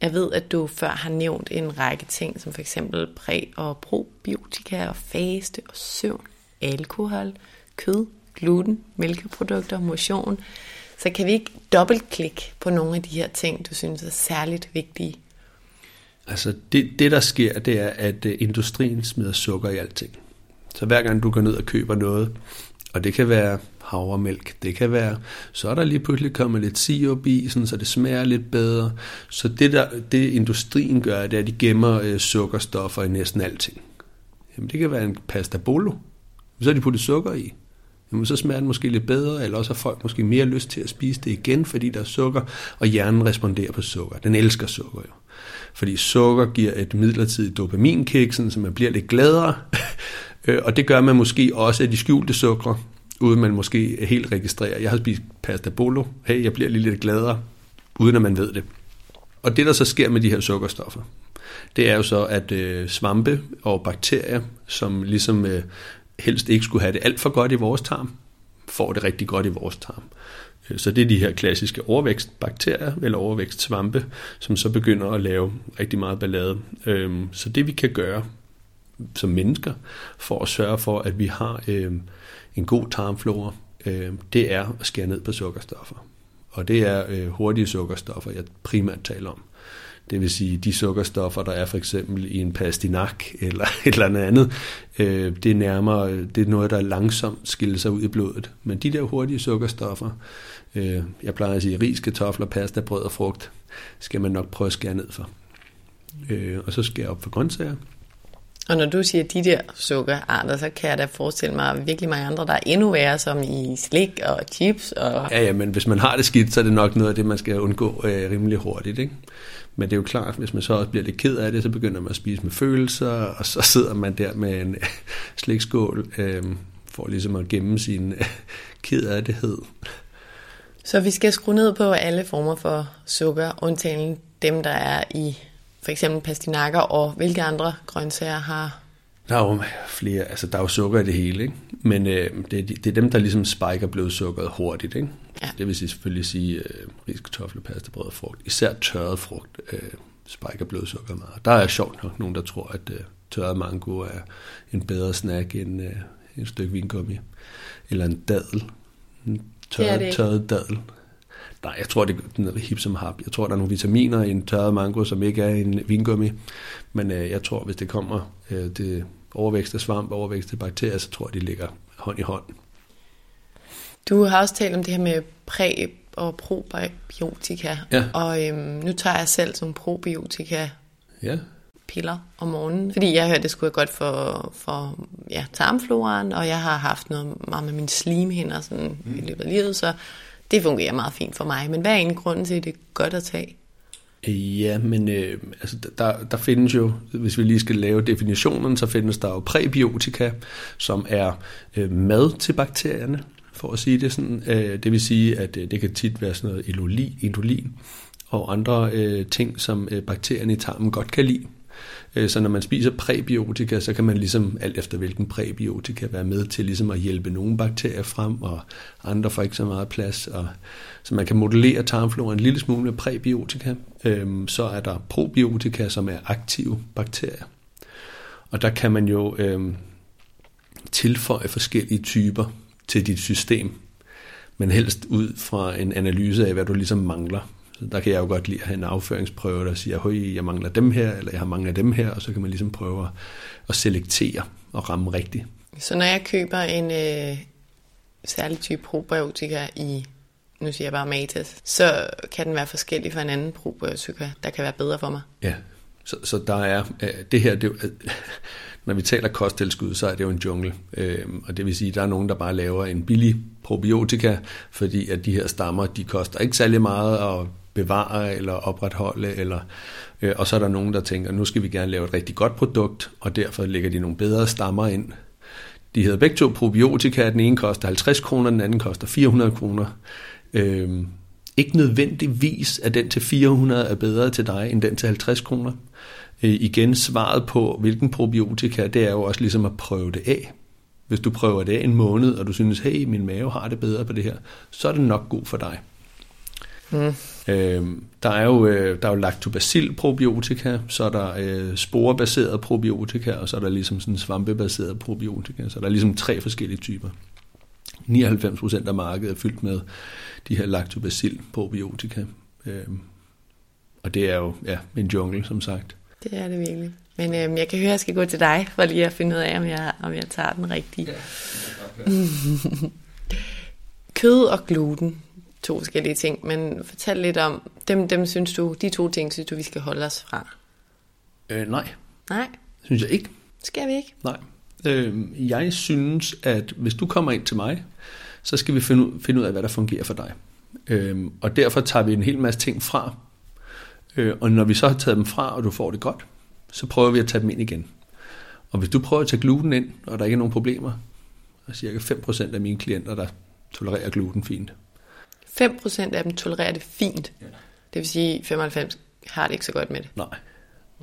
Jeg ved, at du før har nævnt en række ting, som for eksempel præ- og probiotika og faste og søvn, alkohol, kød, gluten, mælkeprodukter, motion. Så kan vi ikke dobbeltklikke på nogle af de her ting, du synes er særligt vigtige? Altså det, det der sker, det er, at øh, industrien smider sukker i alting. Så hver gang du går ned og køber noget, og det kan være havremælk, det kan være, så er der lige pludselig kommet lidt sirup i, sådan, så det smager lidt bedre. Så det, der, det industrien gør, det er, at de gemmer øh, sukkerstoffer i næsten alting. Jamen det kan være en pasta bolo, så har de puttet sukker i. Jamen så smager den måske lidt bedre, eller også har folk måske mere lyst til at spise det igen, fordi der er sukker, og hjernen responderer på sukker. Den elsker sukker jo. Fordi sukker giver et midlertidigt dopaminkick, så man bliver lidt gladere. Øh, og det gør man måske også af de skjulte sukker, uden man måske helt registrerer. Jeg har spist pasta bolo. Hey, jeg bliver lige lidt gladere, uden at man ved det. Og det, der så sker med de her sukkerstoffer, det er jo så, at øh, svampe og bakterier, som ligesom øh, helst ikke skulle have det alt for godt i vores tarm, får det rigtig godt i vores tarm. Øh, så det er de her klassiske overvækstbakterier eller overvækstsvampe, som så begynder at lave rigtig meget ballade. Øhm, så det vi kan gøre som mennesker for at sørge for, at vi har øhm, en god tarmflora, øhm, det er at skære ned på sukkerstoffer. Og det er øh, hurtige sukkerstoffer, jeg primært taler om. Det vil sige, de sukkerstoffer, der er for eksempel i en pastinak eller et eller andet øh, det er nærmere, det er noget, der langsomt skiller sig ud i blodet. Men de der hurtige sukkerstoffer, øh, jeg plejer at sige, ris, kartofler, pasta, brød og frugt, skal man nok prøve at skære ned for. Øh, og så skære op for grøntsager. Og når du siger de der sukkerarter, så kan jeg da forestille mig virkelig mange andre, der er endnu værre, som i slik og chips. Og... Ja, ja, men hvis man har det skidt, så er det nok noget af det, man skal undgå øh, rimelig hurtigt. Ikke? Men det er jo klart, hvis man så også bliver lidt ked af det, så begynder man at spise med følelser, og så sidder man der med en slikskål, øh, for ligesom at gemme sin øh, kedattighed. Så vi skal skrue ned på alle former for sukker, undtagen dem, der er i for eksempel pastinakker, og hvilke andre grøntsager har der er jo flere, altså der er jo sukker i det hele, ikke? men øh, det, det er dem, der ligesom spiker blodsukkeret hurtigt. Ikke? Ja. Det vil sige, selvfølgelig sige øh, ris, kartofler, pasta, brød og frugt. Især tørret frugt øh, spiker blodsukkeret meget. Der er sjovt nok nogen, der tror, at øh, tørret mango er en bedre snack end øh, et stykke vingummi. Eller en dadel. En tørret, det det tørret dadel. Nej, jeg tror, det er hip som hap. Jeg tror, der er nogle vitaminer i en tørret mango, som ikke er en vingummi. Men øh, jeg tror, hvis det kommer øh, det overvækst af svamp, overvækst af bakterier, så tror jeg, de ligger hånd i hånd. Du har også talt om det her med præ- og probiotika. Ja. Og øhm, nu tager jeg selv som probiotika ja. piller om morgenen, fordi jeg hørte, det skulle være godt for, for ja, tarmfloraen, og jeg har haft noget meget med mine slimhinder sådan, mm. i løbet af livet, så det fungerer meget fint for mig. Men hvad er en grund til, at det er godt at tage? Ja, men øh, altså, der, der findes jo, hvis vi lige skal lave definitionen, så findes der jo præbiotika, som er øh, mad til bakterierne, for at sige det sådan. Øh, det vil sige, at øh, det kan tit være sådan noget indolin og andre øh, ting, som øh, bakterierne i tarmen godt kan lide. Øh, så når man spiser præbiotika, så kan man ligesom alt efter hvilken præbiotika være med til ligesom at hjælpe nogle bakterier frem, og andre får ikke så meget plads. Og, så man kan modellere tarmfloraen en lille smule med præbiotika. Øh, så er der probiotika, som er aktive bakterier. Og der kan man jo øhm, tilføje forskellige typer til dit system, men helst ud fra en analyse af, hvad du ligesom mangler. Der kan jeg jo godt lide at have en afføringsprøve, der siger, høj, jeg mangler dem her, eller jeg har mangler dem her, og så kan man ligesom prøve at selektere og ramme rigtigt. Så når jeg køber en øh, særlig type probiotika i, nu siger jeg bare Matas, så kan den være forskellig fra en anden probiotika, der kan være bedre for mig? Ja, så, så der er, øh, det her, det, øh, når vi taler kosttilskud, så er det jo en jungle. Øh, og det vil sige, at der er nogen, der bare laver en billig probiotika, fordi at de her stammer, de koster ikke særlig meget at bevare eller opretholde, eller, øh, og så er der nogen, der tænker, nu skal vi gerne lave et rigtig godt produkt, og derfor lægger de nogle bedre stammer ind. De hedder begge to probiotika, den ene koster 50 kroner, den anden koster 400 kroner. Øh, ikke nødvendigvis, at den til 400 er bedre til dig, end den til 50 kroner. Øh, igen, svaret på, hvilken probiotika, det er jo også ligesom at prøve det af. Hvis du prøver det af en måned, og du synes, hey, min mave har det bedre på det her, så er det nok god for dig. Mm. Øh, der er jo, øh, der er jo lactobacil probiotika, så er der øh, sporebaseret probiotika, og så er der ligesom sådan svampebaseret probiotika, så der er ligesom tre forskellige typer. 99% af markedet er fyldt med de her lactobacil probiotika. Øh, og det er jo ja, en jungle, som sagt. Det er det virkelig. Men øh, jeg kan høre, at jeg skal gå til dig, for lige at finde ud af, om jeg, om jeg tager den rigtige. Ja, Kød og gluten, to forskellige ting, men fortæl lidt om, dem, dem synes du, de to ting synes du, vi skal holde os fra? Øh, nej. Nej? Synes jeg ikke. Skal vi ikke? Nej. Øh, jeg synes, at hvis du kommer ind til mig, så skal vi finde ud, finde ud af, hvad der fungerer for dig. Øh, og derfor tager vi en hel masse ting fra. Øh, og når vi så har taget dem fra, og du får det godt, så prøver vi at tage dem ind igen. Og hvis du prøver at tage gluten ind, og der ikke er nogen problemer, er cirka 5% af mine klienter, der tolererer gluten fint. 5% af dem tolererer det fint. Ja. Det vil sige 95 har det ikke så godt med det. Nej.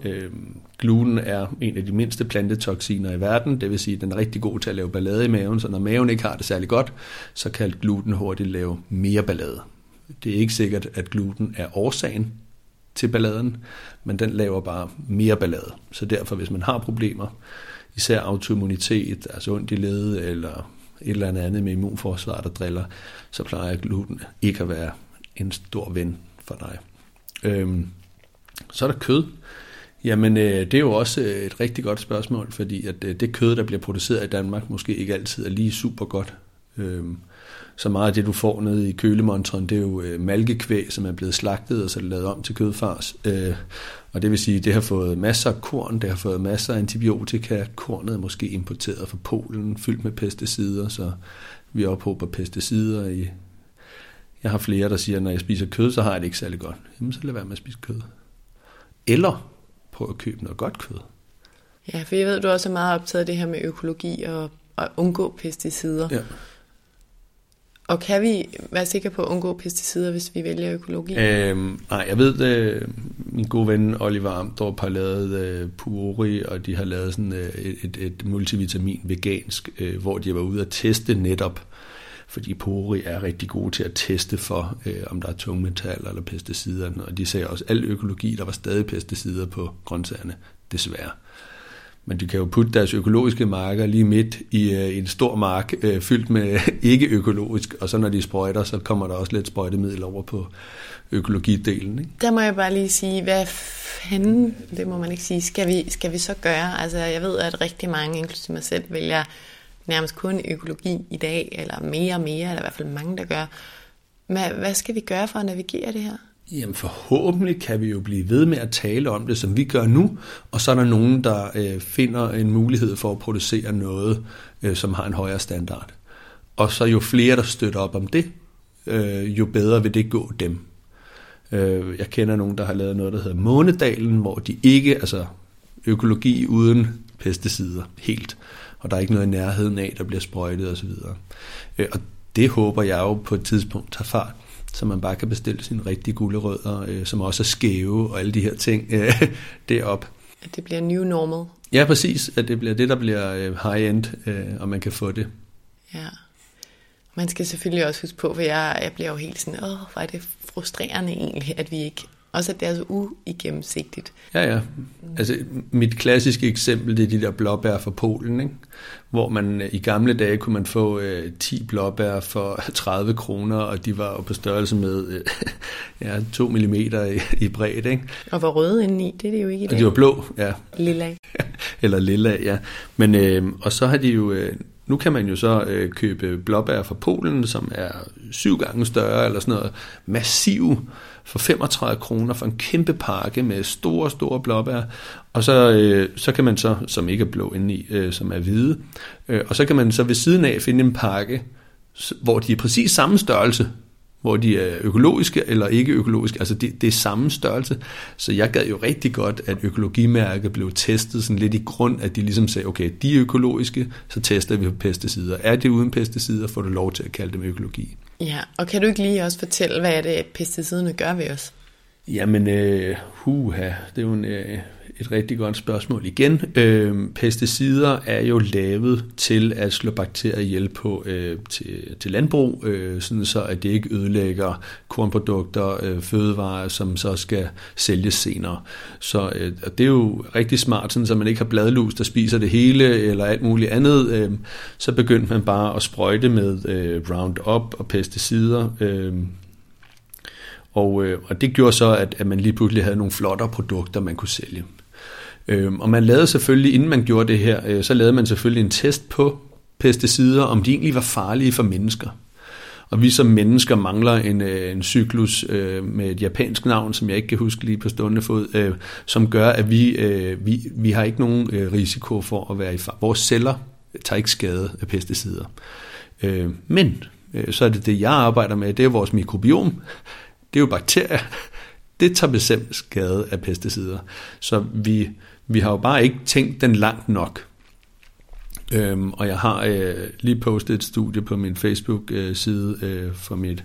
Øh, gluten er en af de mindste plantetoksiner i verden, det vil sige, at den er rigtig god til at lave ballade i maven, så når maven ikke har det særlig godt, så kan gluten hurtigt lave mere ballade. Det er ikke sikkert, at gluten er årsagen til balladen, men den laver bare mere ballade. Så derfor, hvis man har problemer, især autoimmunitet, altså ondt i led eller et eller andet med immunforsvar, der driller, så plejer gluten ikke at være en stor ven for dig. Øhm, så er der kød. Jamen, øh, det er jo også øh, et rigtig godt spørgsmål, fordi at øh, det kød, der bliver produceret i Danmark, måske ikke altid er lige super godt. Øhm, så meget af det, du får nede i kølemontren, det er jo øh, malkekvæg, som er blevet slagtet, og så det lavet om til kødfars. Øh, og det vil sige, at det har fået masser af korn, det har fået masser af antibiotika. Kornet er måske importeret fra Polen, fyldt med pesticider, så vi ophober pesticider i... Jeg har flere, der siger, at når jeg spiser kød, så har jeg det ikke særlig godt. Jamen, så lad være med at spise kød. Eller prøv at købe noget godt kød. Ja, for jeg ved, du også er meget optaget af det her med økologi og at undgå pesticider. Ja. Og kan vi være sikre på at undgå pesticider, hvis vi vælger økologi? Øhm, nej, jeg ved, øh, min gode ven Oliver Amdorp har lavet øh, Puri, og de har lavet sådan øh, et, et, et multivitamin vegansk, øh, hvor de var ude at teste netop, fordi Puri er rigtig gode til at teste for, øh, om der er tungmetaller eller pesticider, og de sagde også, at al økologi, der var stadig pesticider på grøntsagerne, desværre. Men de kan jo putte deres økologiske marker lige midt i øh, en stor mark øh, fyldt med ikke økologisk, og så når de sprøjter, så kommer der også lidt sprøjtemiddel over på økologidelen. Ikke? Der må jeg bare lige sige, hvad fanden, det må man ikke sige, skal vi, skal vi så gøre? Altså jeg ved, at rigtig mange, inklusive mig selv, vælger nærmest kun økologi i dag, eller mere og mere, eller i hvert fald mange, der gør. Men hvad skal vi gøre for at navigere det her? Jamen forhåbentlig kan vi jo blive ved med at tale om det, som vi gør nu, og så er der nogen, der øh, finder en mulighed for at producere noget, øh, som har en højere standard. Og så jo flere, der støtter op om det, øh, jo bedre vil det gå dem. Øh, jeg kender nogen, der har lavet noget, der hedder Månedalen, hvor de ikke, altså økologi uden pesticider helt, og der er ikke noget i nærheden af, der bliver sprøjtet osv. Øh, og det håber jeg jo på et tidspunkt tager fart så man bare kan bestille sine rigtige gulerødder, øh, som også er skæve og alle de her ting øh, derop. At det bliver new normal. Ja, præcis. At det bliver det, der bliver øh, high-end, øh, og man kan få det. Ja. Man skal selvfølgelig også huske på, for jeg, jeg bliver jo helt sådan, åh, hvor er det frustrerende egentlig, at vi ikke også at det er så uigennemsigtigt. Ja, ja. Altså, mit klassiske eksempel, det er de der blåbær fra Polen, ikke? hvor man i gamle dage kunne man få øh, 10 blåbær for 30 kroner, og de var jo på størrelse med øh, ja, 2 mm i, i bredde. Ikke? Og var røde indeni, det er det jo ikke i dag. Og de var blå, ja. Lilla. Eller lilla, ja. Men, øh, og så har de jo... Øh, nu kan man jo så øh, købe blåbær fra Polen, som er syv gange større, eller sådan noget massiv for 35 kroner for en kæmpe pakke med store, store blåbær. Og så, øh, så kan man så, som ikke er blå indeni, øh, som er hvide, øh, og så kan man så ved siden af finde en pakke, hvor de er præcis samme størrelse, hvor de er økologiske eller ikke økologiske. Altså det, det er samme størrelse. Så jeg gad jo rigtig godt, at økologimærket blev testet sådan lidt i grund, at de ligesom sagde, okay, de er økologiske, så tester vi på pesticider. Er det uden pesticider, får du lov til at kalde dem økologi. Ja, og kan du ikke lige også fortælle, hvad er det, pesticiderne gør ved os? Jamen, øh, huha, det er jo en, øh, et rigtig godt spørgsmål igen. Øh, pesticider er jo lavet til at slå bakterier ihjel på øh, til, til landbrug, øh, sådan så at det ikke ødelægger kornprodukter, øh, fødevarer, som så skal sælges senere. Så øh, det er jo rigtig smart, sådan så man ikke har bladlus, der spiser det hele eller alt muligt andet. Øh, så begyndte man bare at sprøjte med øh, Roundup og pesticider. Øh, og, øh, og det gjorde så, at, at man lige pludselig havde nogle flottere produkter, man kunne sælge. Øh, og man lavede selvfølgelig, inden man gjorde det her, øh, så lavede man selvfølgelig en test på pesticider, om de egentlig var farlige for mennesker. Og vi som mennesker mangler en, øh, en cyklus øh, med et japansk navn, som jeg ikke kan huske lige på stående fod, øh, som gør, at vi, øh, vi, vi har ikke nogen øh, risiko for at være i far. Vores celler tager ikke skade af pesticider. Øh, men øh, så er det det, jeg arbejder med, det er vores mikrobiom. Det er jo bakterier. Det tager bestemt skade af pesticider. Så vi, vi har jo bare ikke tænkt den langt nok. Øhm, og jeg har øh, lige postet et studie på min Facebook-side øh, øh, for, mit,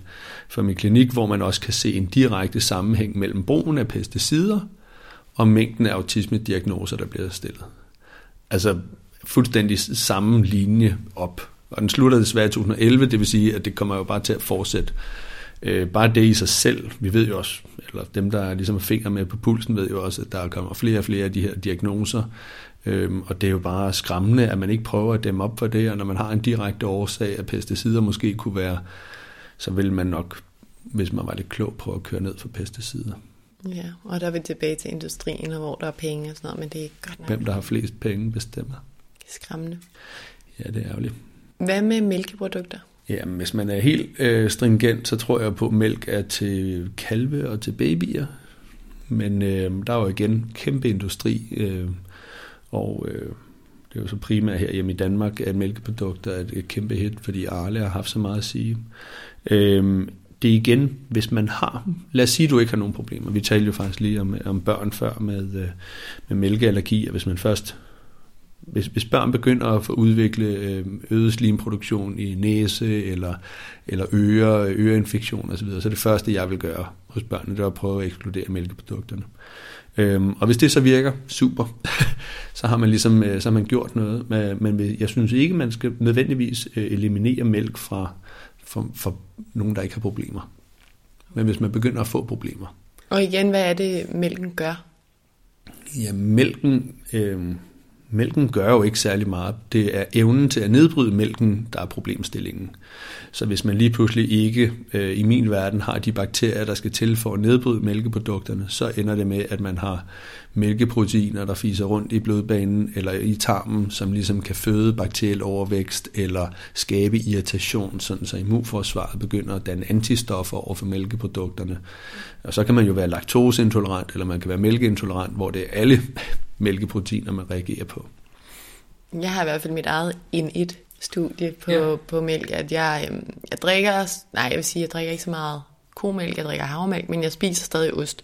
for min klinik, hvor man også kan se en direkte sammenhæng mellem brugen af pesticider og mængden af autisme-diagnoser, der bliver stillet. Altså fuldstændig samme linje op. Og den slutter desværre i 2011, det vil sige, at det kommer jo bare til at fortsætte. Øh, bare det i sig selv, vi ved jo også, eller dem, der er ligesom fingre med på pulsen, ved jo også, at der kommer flere og flere af de her diagnoser. Øhm, og det er jo bare skræmmende, at man ikke prøver at dæmme op for det, og når man har en direkte årsag, at pesticider måske kunne være, så vil man nok, hvis man var lidt klog, prøve at køre ned for pesticider. Ja, og der er vi tilbage til industrien, og hvor der er penge og sådan noget, men det er ikke godt nok. Hvem der har flest penge bestemmer. Det er skræmmende. Ja, det er ærgerligt. Hvad med mælkeprodukter? Ja, hvis man er helt øh, stringent, så tror jeg på, at mælk er til kalve og til babyer. Men øh, der er jo igen kæmpe industri, øh, og øh, det er jo så primært her hjemme i Danmark, at mælkeprodukter er et kæmpe hit, fordi Arle har haft så meget at sige. Øh, det er igen, hvis man har, lad os sige, at du ikke har nogen problemer. Vi talte jo faktisk lige om, om børn før med, øh, med mælkeallergi, og hvis man først hvis, hvis børn begynder at få udvikle øh, øget slimproduktion i næse eller, eller øre, øreinfektion osv., så er det første, jeg vil gøre hos børnene, det er at prøve at ekskludere mælkeprodukterne. Øhm, og hvis det så virker, super, så har man ligesom øh, så har man gjort noget. Men jeg synes ikke, man skal nødvendigvis øh, eliminere mælk fra, for, for nogen, der ikke har problemer. Men hvis man begynder at få problemer. Og igen, hvad er det, mælken gør? Ja, mælken... Øh, Mælken gør jo ikke særlig meget. Det er evnen til at nedbryde mælken, der er problemstillingen. Så hvis man lige pludselig ikke øh, i min verden har de bakterier, der skal til for at nedbryde mælkeprodukterne, så ender det med, at man har mælkeproteiner, der fiser rundt i blodbanen eller i tarmen, som ligesom kan føde bakteriel overvækst eller skabe irritation, sådan så immunforsvaret begynder at danne antistoffer over for mælkeprodukterne. Og så kan man jo være laktoseintolerant, eller man kan være mælkeintolerant, hvor det er alle mælkeproteiner, man reagerer på. Jeg har i hvert fald mit eget in-it studie på, ja. på mælk, at jeg, øhm, jeg drikker, nej jeg vil sige, jeg drikker ikke så meget komælk, jeg drikker havremælk, men jeg spiser stadig ost.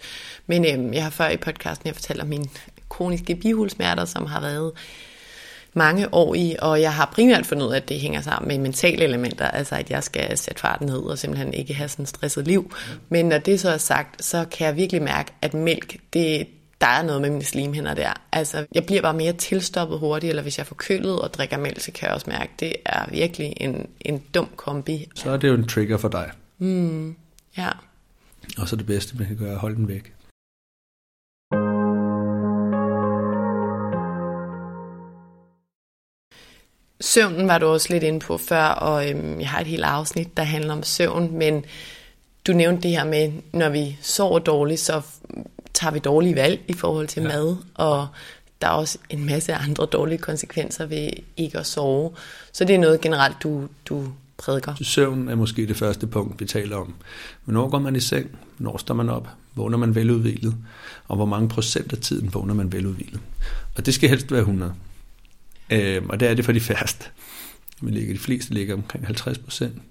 Men øhm, jeg har før i podcasten, jeg fortæller mine kroniske bihulsmerter, som har været mange år i, og jeg har primært fundet ud af, at det hænger sammen med mentale elementer, altså at jeg skal sætte farten ned og simpelthen ikke have sådan et stresset liv. Men når det så er sagt, så kan jeg virkelig mærke, at mælk, det, der er noget med mine slimhinder der. Altså, jeg bliver bare mere tilstoppet hurtigt, eller hvis jeg får kølet og drikker mælk, så kan jeg også mærke, at det er virkelig en, en dum kombi. Så er det jo en trigger for dig. Mm, ja. Og så det bedste, man kan gøre, er at holde den væk. Søvnen var du også lidt inde på før, og øhm, jeg har et helt afsnit, der handler om søvn, men du nævnte det her med, når vi sover dårligt, så tager vi dårlige valg i forhold til ja. mad, og der er også en masse andre dårlige konsekvenser ved ikke at sove. Så det er noget generelt, du, du prædiker. Søvn er måske det første punkt, vi taler om. Hvornår går man i seng? Hvornår står man op? Vågner man veludvilet? Og hvor mange procent af tiden vågner man veludvilet? Og det skal helst være 100. Øhm, og det er det for de færreste. Men ligger, de fleste ligger omkring 50 procent.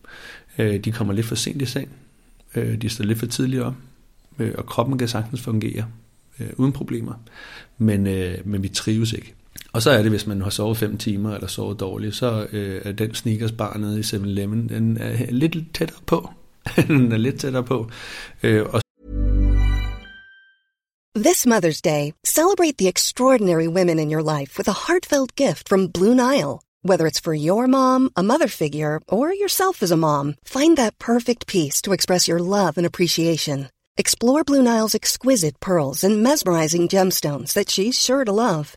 Øh, de kommer lidt for sent i seng. Øh, de står lidt for tidligt op øh, og kroppen kan sagtens fungere øh, uden problemer, men, øh, men vi trives ikke. Og så er det, hvis man har sovet 5 timer eller sovet dårligt, så øh, er den sneakers bar nede i 7-Eleven, den er lidt tættere på. den er lidt tættere på. Øh, og This Mother's Day, celebrate the extraordinary women in your life with a heartfelt gift from Blue Nile. Whether it's for your mom, a mother figure, or yourself as a mom, find that perfect piece to express your love and appreciation. Explore Blue Nile's exquisite pearls and mesmerizing gemstones that she's sure to love.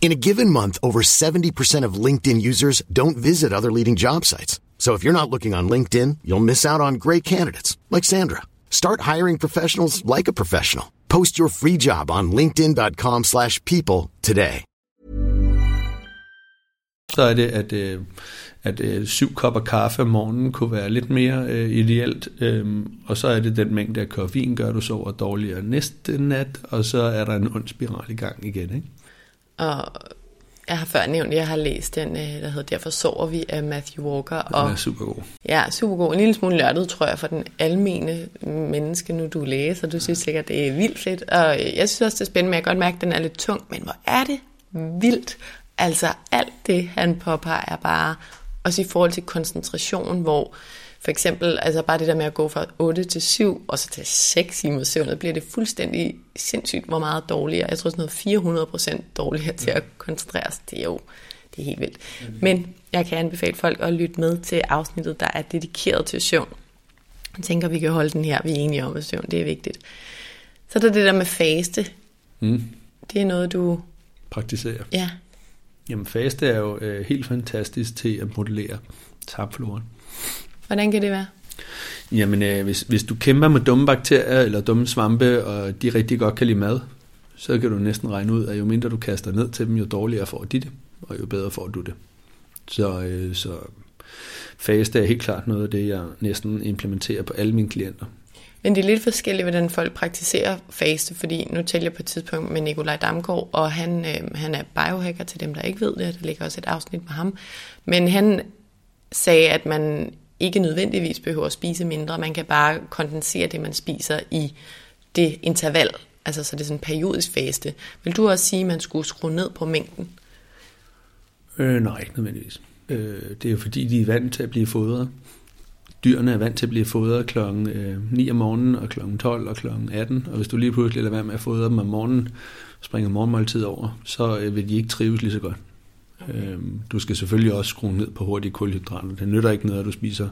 In a given month, over 70% of LinkedIn users don't visit other leading job sites. So if you're not looking on LinkedIn, you'll miss out on great candidates like Sandra. Start hiring professionals like a professional. Post your free job on linkedin.com/people today. Så er det at øh, at øh, syv kopper kaffe om morgenen kunne være lidt mere øh, ideelt, øh, og så er det den mængde af koffein, gør du sover dårligere næste nat, og så er der en ond spiral i gang igen. Ikke? Og jeg har før nævnt, at jeg har læst den, øh, der hedder Derfor sover vi af Matthew Walker. Og, Den er super god. Ja, super god. En lille smule lørdet, tror jeg, for den almene menneske, nu du læser. Du synes sikkert, det er vildt fedt. Og jeg synes også, det er spændende, men jeg kan godt mærke, at den er lidt tung. Men hvor er det vildt. Altså alt det, han påpeger, er bare også i forhold til koncentration, hvor for eksempel, altså bare det der med at gå fra 8 til 7, og så til 6 timer søvn, så bliver det fuldstændig sindssygt, hvor meget dårligere. Jeg tror sådan noget 400 procent dårligere til at koncentrere sig. Det er jo det er helt vildt. Men jeg kan anbefale folk at lytte med til afsnittet, der er dedikeret til søvn. Jeg tænker, vi kan holde den her. Vi er enige om, at søvn det er vigtigt. Så er der det der med faste. Mm. Det er noget, du... Praktiserer. Ja, Jamen faste er jo øh, helt fantastisk til at modellere tarmfloren. Hvordan kan det være? Jamen, øh, hvis, hvis du kæmper med dumme bakterier eller dumme svampe, og de rigtig godt kan lide mad, så kan du næsten regne ud, at jo mindre du kaster ned til dem, jo dårligere får de det, og jo bedre får du det. Så, øh, så faste er helt klart noget af det, jeg næsten implementerer på alle mine klienter. Men det er lidt forskelligt, hvordan folk praktiserer faste, fordi nu taler jeg på et tidspunkt med Nikolaj Damgaard, og han, øh, han er biohacker til dem, der ikke ved det, der ligger også et afsnit med ham. Men han sagde, at man ikke nødvendigvis behøver at spise mindre, man kan bare kondensere det, man spiser i det interval, altså så det er sådan en periodisk faste. Vil du også sige, at man skulle skrue ned på mængden? Øh, nej, ikke nødvendigvis. Øh, det er jo fordi, de er vant til at blive fodret. Dyrene er vant til at blive fodret kl. 9 øh, om morgenen og kl. 12 og kl. 18, og hvis du lige pludselig lader være med at fodre dem om morgenen, springer morgenmåltid over, så øh, vil de ikke trives lige så godt. Øhm, du skal selvfølgelig også skrue ned på hurtige kulhydrater. Det nytter ikke noget, at du spiser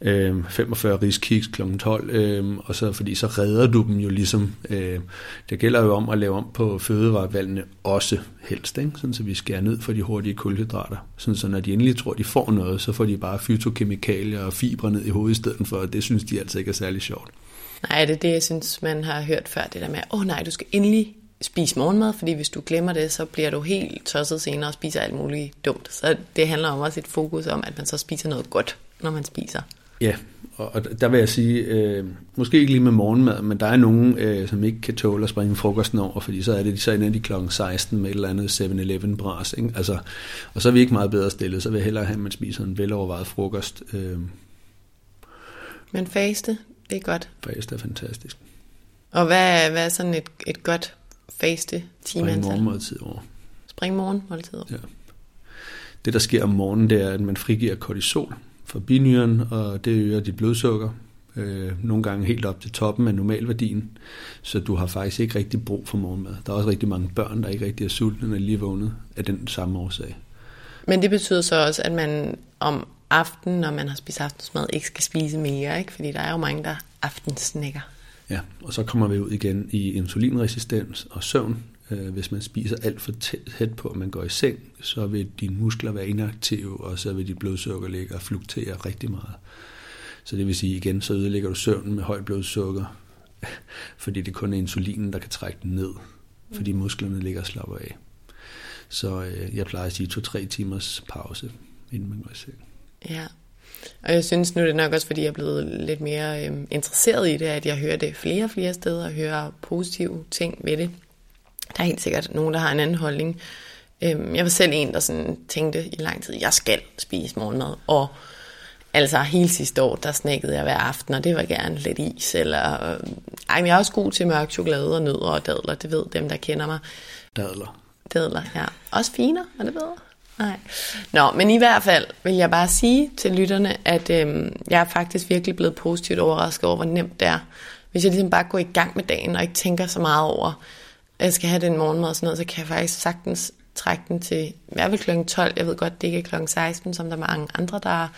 øh, 45 riskiks kl. 12, øh, og så, fordi så redder du dem jo ligesom. Øh, det gælder jo om at lave om på fødevarevalgene også helst, ikke? Sådan, så vi skærer ned for de hurtige kulhydrater. Sådan, så når de endelig tror, de får noget, så får de bare fytokemikalier og fibre ned i hovedet i stedet for, og det synes de altså ikke er særlig sjovt. Nej, det er det, jeg synes, man har hørt før, det der med, åh oh, nej, du skal endelig spise morgenmad, fordi hvis du glemmer det, så bliver du helt tosset senere og spiser alt muligt dumt. Så det handler om også et fokus om, at man så spiser noget godt, når man spiser. Ja, og der vil jeg sige, øh, måske ikke lige med morgenmad, men der er nogen, øh, som ikke kan tåle at springe frokosten over, fordi så er det så ender de klokken 16 med et eller andet 7-Eleven bras. Ikke? Altså, og så er vi ikke meget bedre stillet, så vil jeg hellere have, at man spiser en velovervejet frokost. Øh, Men faste, det er godt. fast er fantastisk. Og hvad, hvad er sådan et, et godt faste timeantal? morgenmåltid over. Spring morgen, måltid. Ja. Det, der sker om morgenen, det er, at man frigiver kortisol fra binyren, og det øger dit blodsukker. Øh, nogle gange helt op til toppen af normalværdien, så du har faktisk ikke rigtig brug for morgenmad. Der er også rigtig mange børn, der ikke rigtig er sultne, når de lige vågnet af den samme årsag. Men det betyder så også, at man om aftenen, når man har spist aftensmad, ikke skal spise mere, ikke? Fordi der er jo mange, der aftensnækker. Ja, og så kommer vi ud igen i insulinresistens og søvn. Øh, Hvis man spiser alt for tæt, tæt på, at man går i seng, så vil dine muskler være inaktive, og så vil dit blodsukker ligge og fluktere rigtig meget. Så det vil sige igen, så ødelægger du søvnen med højt blodsukker, fordi det kun er insulinen, der kan trække den ned, fordi musklerne ligger og slapper af. Så øh, jeg plejer at sige to-tre timers pause, inden man går i seng. Ja. Og jeg synes nu, det er nok også, fordi jeg er blevet lidt mere øhm, interesseret i det, at jeg hører det flere og flere steder, og hører positive ting ved det. Der er helt sikkert nogen, der har en anden holdning. Øhm, jeg var selv en, der sådan tænkte i lang tid, jeg skal spise morgenmad. Og altså hele sidste år, der snakkede jeg hver aften, og det var gerne lidt is. Eller, øh, ej, men jeg er også god til mørk chokolade og nødder og dadler, det ved dem, der kender mig. Dadler. Dadler, ja. Også finer, er det bedre? Nej. Nå, men i hvert fald vil jeg bare sige til lytterne, at øhm, jeg er faktisk virkelig blevet positivt overrasket over, hvor nemt det er. Hvis jeg ligesom bare går i gang med dagen, og ikke tænker så meget over, at jeg skal have den morgenmad og sådan noget, så kan jeg faktisk sagtens trække den til, i hvert fald kl. 12. Jeg ved godt, det ikke er kl. 16, som der er mange andre, der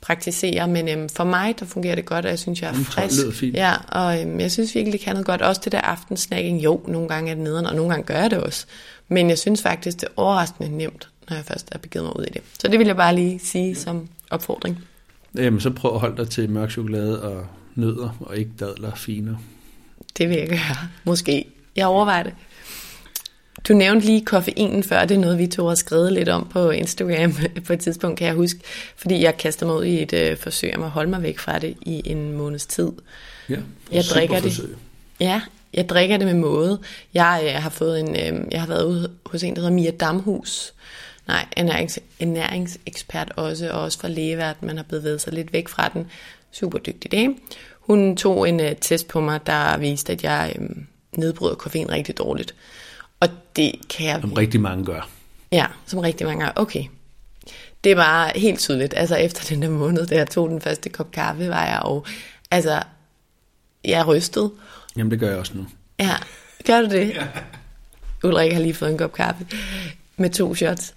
praktiserer, men øhm, for mig, der fungerer det godt, og jeg synes, jeg er Mm, 12 frisk. lyder fint. Ja, og øhm, jeg synes virkelig, det kan noget godt. Også det der aftensnacking, jo, nogle gange er det nederen, og nogle gange gør jeg det også. Men jeg synes faktisk, det er overraskende nemt, når jeg først er begivet mig ud i det. Så det vil jeg bare lige sige som opfordring. Jamen, så prøv at holde dig til mørk chokolade og nødder, og ikke dadler finer. Det vil jeg gøre. Måske. Jeg overvejer det. Du nævnte lige koffeinen før, det er noget, vi to har skrevet lidt om på Instagram på et tidspunkt, kan jeg huske, fordi jeg kastede mig ud i et øh, forsøg om at holde mig væk fra det i en måneds tid. Ja, Jeg drikker det. Ja, jeg drikker det med måde. Jeg øh, har fået en, øh, jeg har været ude hos en, der hedder Mia Damhus. Nej, ernærings, ernæringsekspert også, og også fra lægeverden. Man har bevæget sig lidt væk fra den. Super dygtig dame. Hun tog en øh, test på mig, der viste, at jeg øh, nedbryder koffein rigtig dårligt. Og det kan jeg Som rigtig mange gør. Ja, som rigtig mange gange. Okay. Det var helt tydeligt. Altså efter den der måned, da jeg tog den første kop kaffe, var jeg og altså, jeg er rystet. Jamen, det gør jeg også nu. Ja, gør du det? Ja. Ulrik har lige fået en kop kaffe med to shots.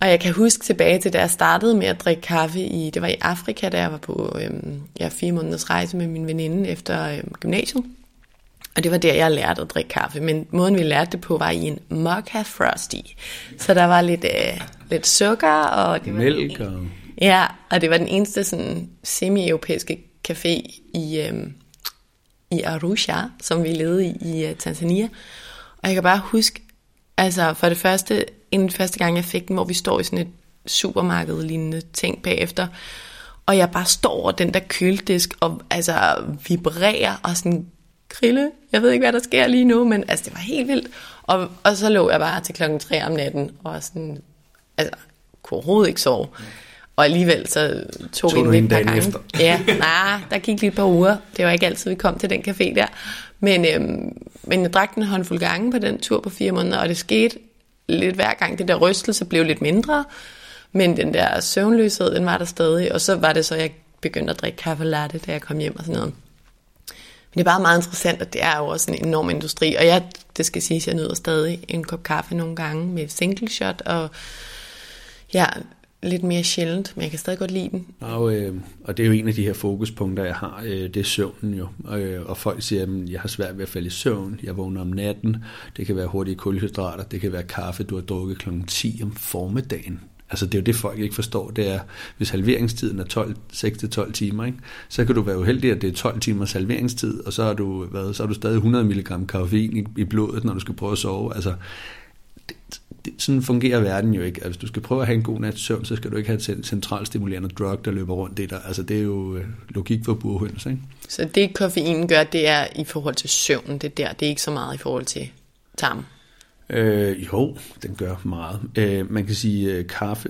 Og jeg kan huske tilbage til, da jeg startede med at drikke kaffe i, det var i Afrika, da jeg var på øhm, ja, fire måneders rejse med min veninde efter øhm, gymnasiet. Og det var der, jeg lærte at drikke kaffe. Men måden, vi lærte det på, var i en mocha frosty. Så der var lidt, øh, lidt sukker, og det var Mælk og... Ja, og det var den eneste sådan semi-europæiske café i, øhm, i Arusha, som vi levede i i uh, Tanzania. Og jeg kan bare huske, altså for det første, inden første gang jeg fik den, hvor vi står i sådan et supermarked-lignende ting bagefter, og jeg bare står over den der køledisk og altså vibrerer og sådan krille. Jeg ved ikke, hvad der sker lige nu, men altså det var helt vildt. Og, og så lå jeg bare til klokken 3 om natten og sådan, altså kunne overhovedet ikke sove. Og alligevel så tog, Tog vi en par gange. efter? Ja, nej, der gik lige et par uger. Det var ikke altid, vi kom til den café der. Men, øhm, men jeg drak den en håndfuld gange på den tur på fire måneder, og det skete lidt hver gang. Det der rystelse blev lidt mindre, men den der søvnløshed, den var der stadig. Og så var det så, jeg begyndte at drikke kaffe latte, da jeg kom hjem og sådan noget. Men det er bare meget interessant, at det er jo også en enorm industri. Og jeg, det skal siges, jeg nyder stadig en kop kaffe nogle gange med single shot, og ja, lidt mere sjældent, men jeg kan stadig godt lide den. Og, øh, og det er jo en af de her fokuspunkter, jeg har, øh, det er søvnen jo. Og, øh, og folk siger, at jeg har svært ved at falde i søvn, jeg vågner om natten, det kan være hurtige kulhydrater, det kan være kaffe, du har drukket kl. 10 om formiddagen. Altså det er jo det, folk ikke forstår, det er, hvis halveringstiden er 12, 6-12 timer, ikke? så kan du være uheldig, at det er 12 timers halveringstid, og så har du, hvad, så har du stadig 100 mg koffein i, i blodet, når du skal prøve at sove. Altså, det, sådan fungerer verden jo ikke. Altså, hvis du skal prøve at have en god nats søvn, så skal du ikke have et centralstimulerende drug, der løber rundt i dig. Altså, det er jo øh, logik for burhøns, ikke? Så det koffein gør, det er i forhold til søvnen, det er der. Det er ikke så meget i forhold til tarm. Øh, jo, den gør meget. Øh, man kan sige, øh, kaffe,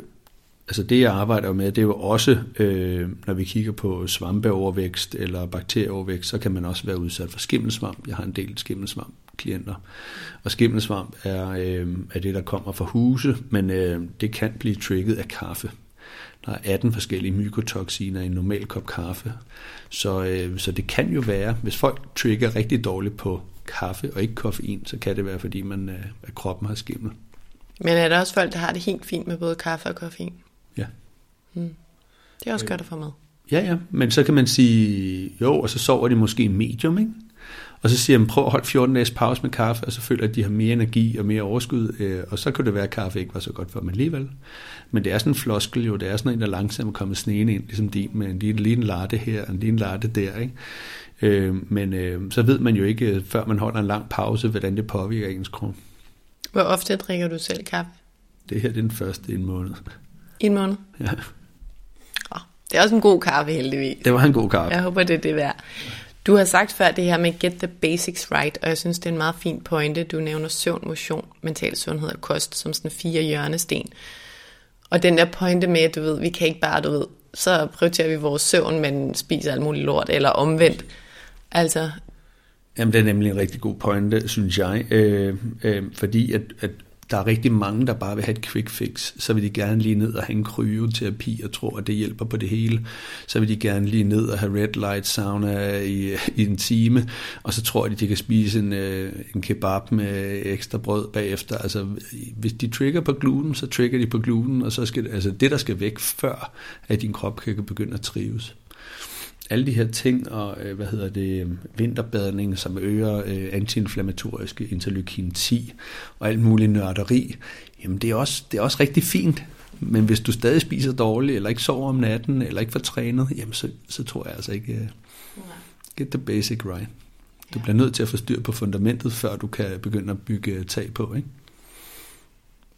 altså det jeg arbejder med, det er jo også, øh, når vi kigger på svampeovervækst eller bakterieovervækst, så kan man også være udsat for skimmelsvamp. Jeg har en del skimmelsvamp klienter. Og skimmelsvamp er, øh, er det, der kommer fra huse, men øh, det kan blive trigget af kaffe. Der er 18 forskellige mykotoxiner i en normal kop kaffe. Så, øh, så det kan jo være, hvis folk trigger rigtig dårligt på kaffe og ikke koffein, så kan det være, fordi man, øh, at kroppen har skimmel. Men er der også folk, der har det helt fint med både kaffe og koffein? Ja. Det er også godt at få med. Ja, ja, men så kan man sige, jo, og så sover de måske medium, ikke? Og så siger man, prøv at holde 14 dages pause med kaffe, og så føler at de har mere energi og mere overskud, øh, og så kan det være, at kaffe ikke var så godt for dem alligevel. Men det er sådan en floskel jo, det er sådan en, der langsomt er kommet sneen ind, ligesom din, med en lille, lille latte her, og en lille latte der, ikke? Øh, men øh, så ved man jo ikke, øh, før man holder en lang pause, hvordan det påvirker ens krop. Hvor ofte drikker du selv kaffe? Det her det er den første i en måned. I en måned? Ja, Oh, det er også en god kaffe, heldigvis. det var en god kaffe. Jeg håber, det er det værd. Du har sagt før det her med get the basics right, og jeg synes, det er en meget fin pointe. Du nævner søvn, motion, mental sundhed og kost som sådan fire hjørnesten. Og den der pointe med, at du ved, vi kan ikke bare, du ved, så prioriterer vi vores søvn, men spiser alt muligt lort, eller omvendt. Altså, Jamen, det er nemlig en rigtig god pointe, synes jeg. Øh, øh, fordi at, at der er rigtig mange, der bare vil have et quick fix. Så vil de gerne lige ned og have en kryoterapi og tror, at det hjælper på det hele. Så vil de gerne lige ned og have red light sauna i, i en time. Og så tror de, de kan spise en, øh, en kebab med ekstra brød bagefter. Altså, hvis de trigger på gluten, så trigger de på gluten. Og så skal altså det, der skal væk, før at din krop kan begynde at trives alle de her ting, og øh, hvad hedder det, vinterbadning, som øger øh, antiinflammatoriske interleukin 10, og alt muligt nørderi, jamen det er, også, det er også rigtig fint. Men hvis du stadig spiser dårligt, eller ikke sover om natten, eller ikke får trænet, jamen så, så tror jeg altså ikke, uh, get the basic right. Du bliver nødt til at få styr på fundamentet, før du kan begynde at bygge tag på, ikke?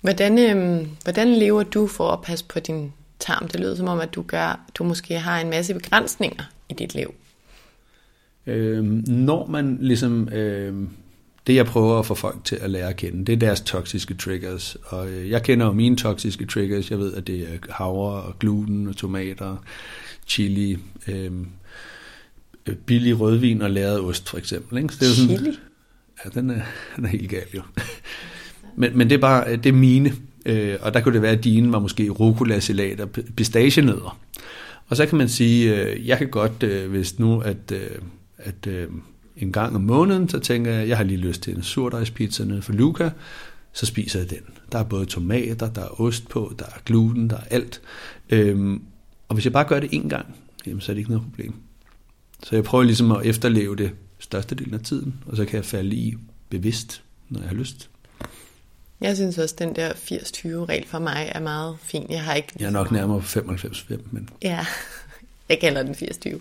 Hvordan, øh, hvordan lever du for at passe på din tarm? Det lyder som om, at du, gør, du måske har en masse begrænsninger dit liv. Øh, når man ligesom... Øh, det jeg prøver at få folk til at lære at kende, det er deres toksiske triggers. Og øh, jeg kender jo mine toksiske triggers. Jeg ved, at det er havre og gluten og tomater, chili, øh, billig rødvin og læret ost for eksempel. Ikke? Så det er jo sådan, chili? Ja, den er, den er helt gal jo. men, men det er bare, det er mine. Øh, og der kunne det være, at dine var måske rucola, salat og pistachienødder. Og så kan man sige, øh, jeg kan godt, øh, hvis nu, at, øh, at øh, en gang om måneden, så tænker jeg, jeg har lige lyst til en surdejspizza nede for Luca, så spiser jeg den. Der er både tomater, der er ost på, der er gluten, der er alt. Øhm, og hvis jeg bare gør det en gang, jamen, så er det ikke noget problem. Så jeg prøver ligesom at efterleve det størstedelen af tiden, og så kan jeg falde i bevidst, når jeg har lyst. Jeg synes også, at den der 80-20-regel for mig er meget fin. Jeg har ikke... Jeg er nok nærmere på 95-5, men... Ja, jeg kalder den 80-20.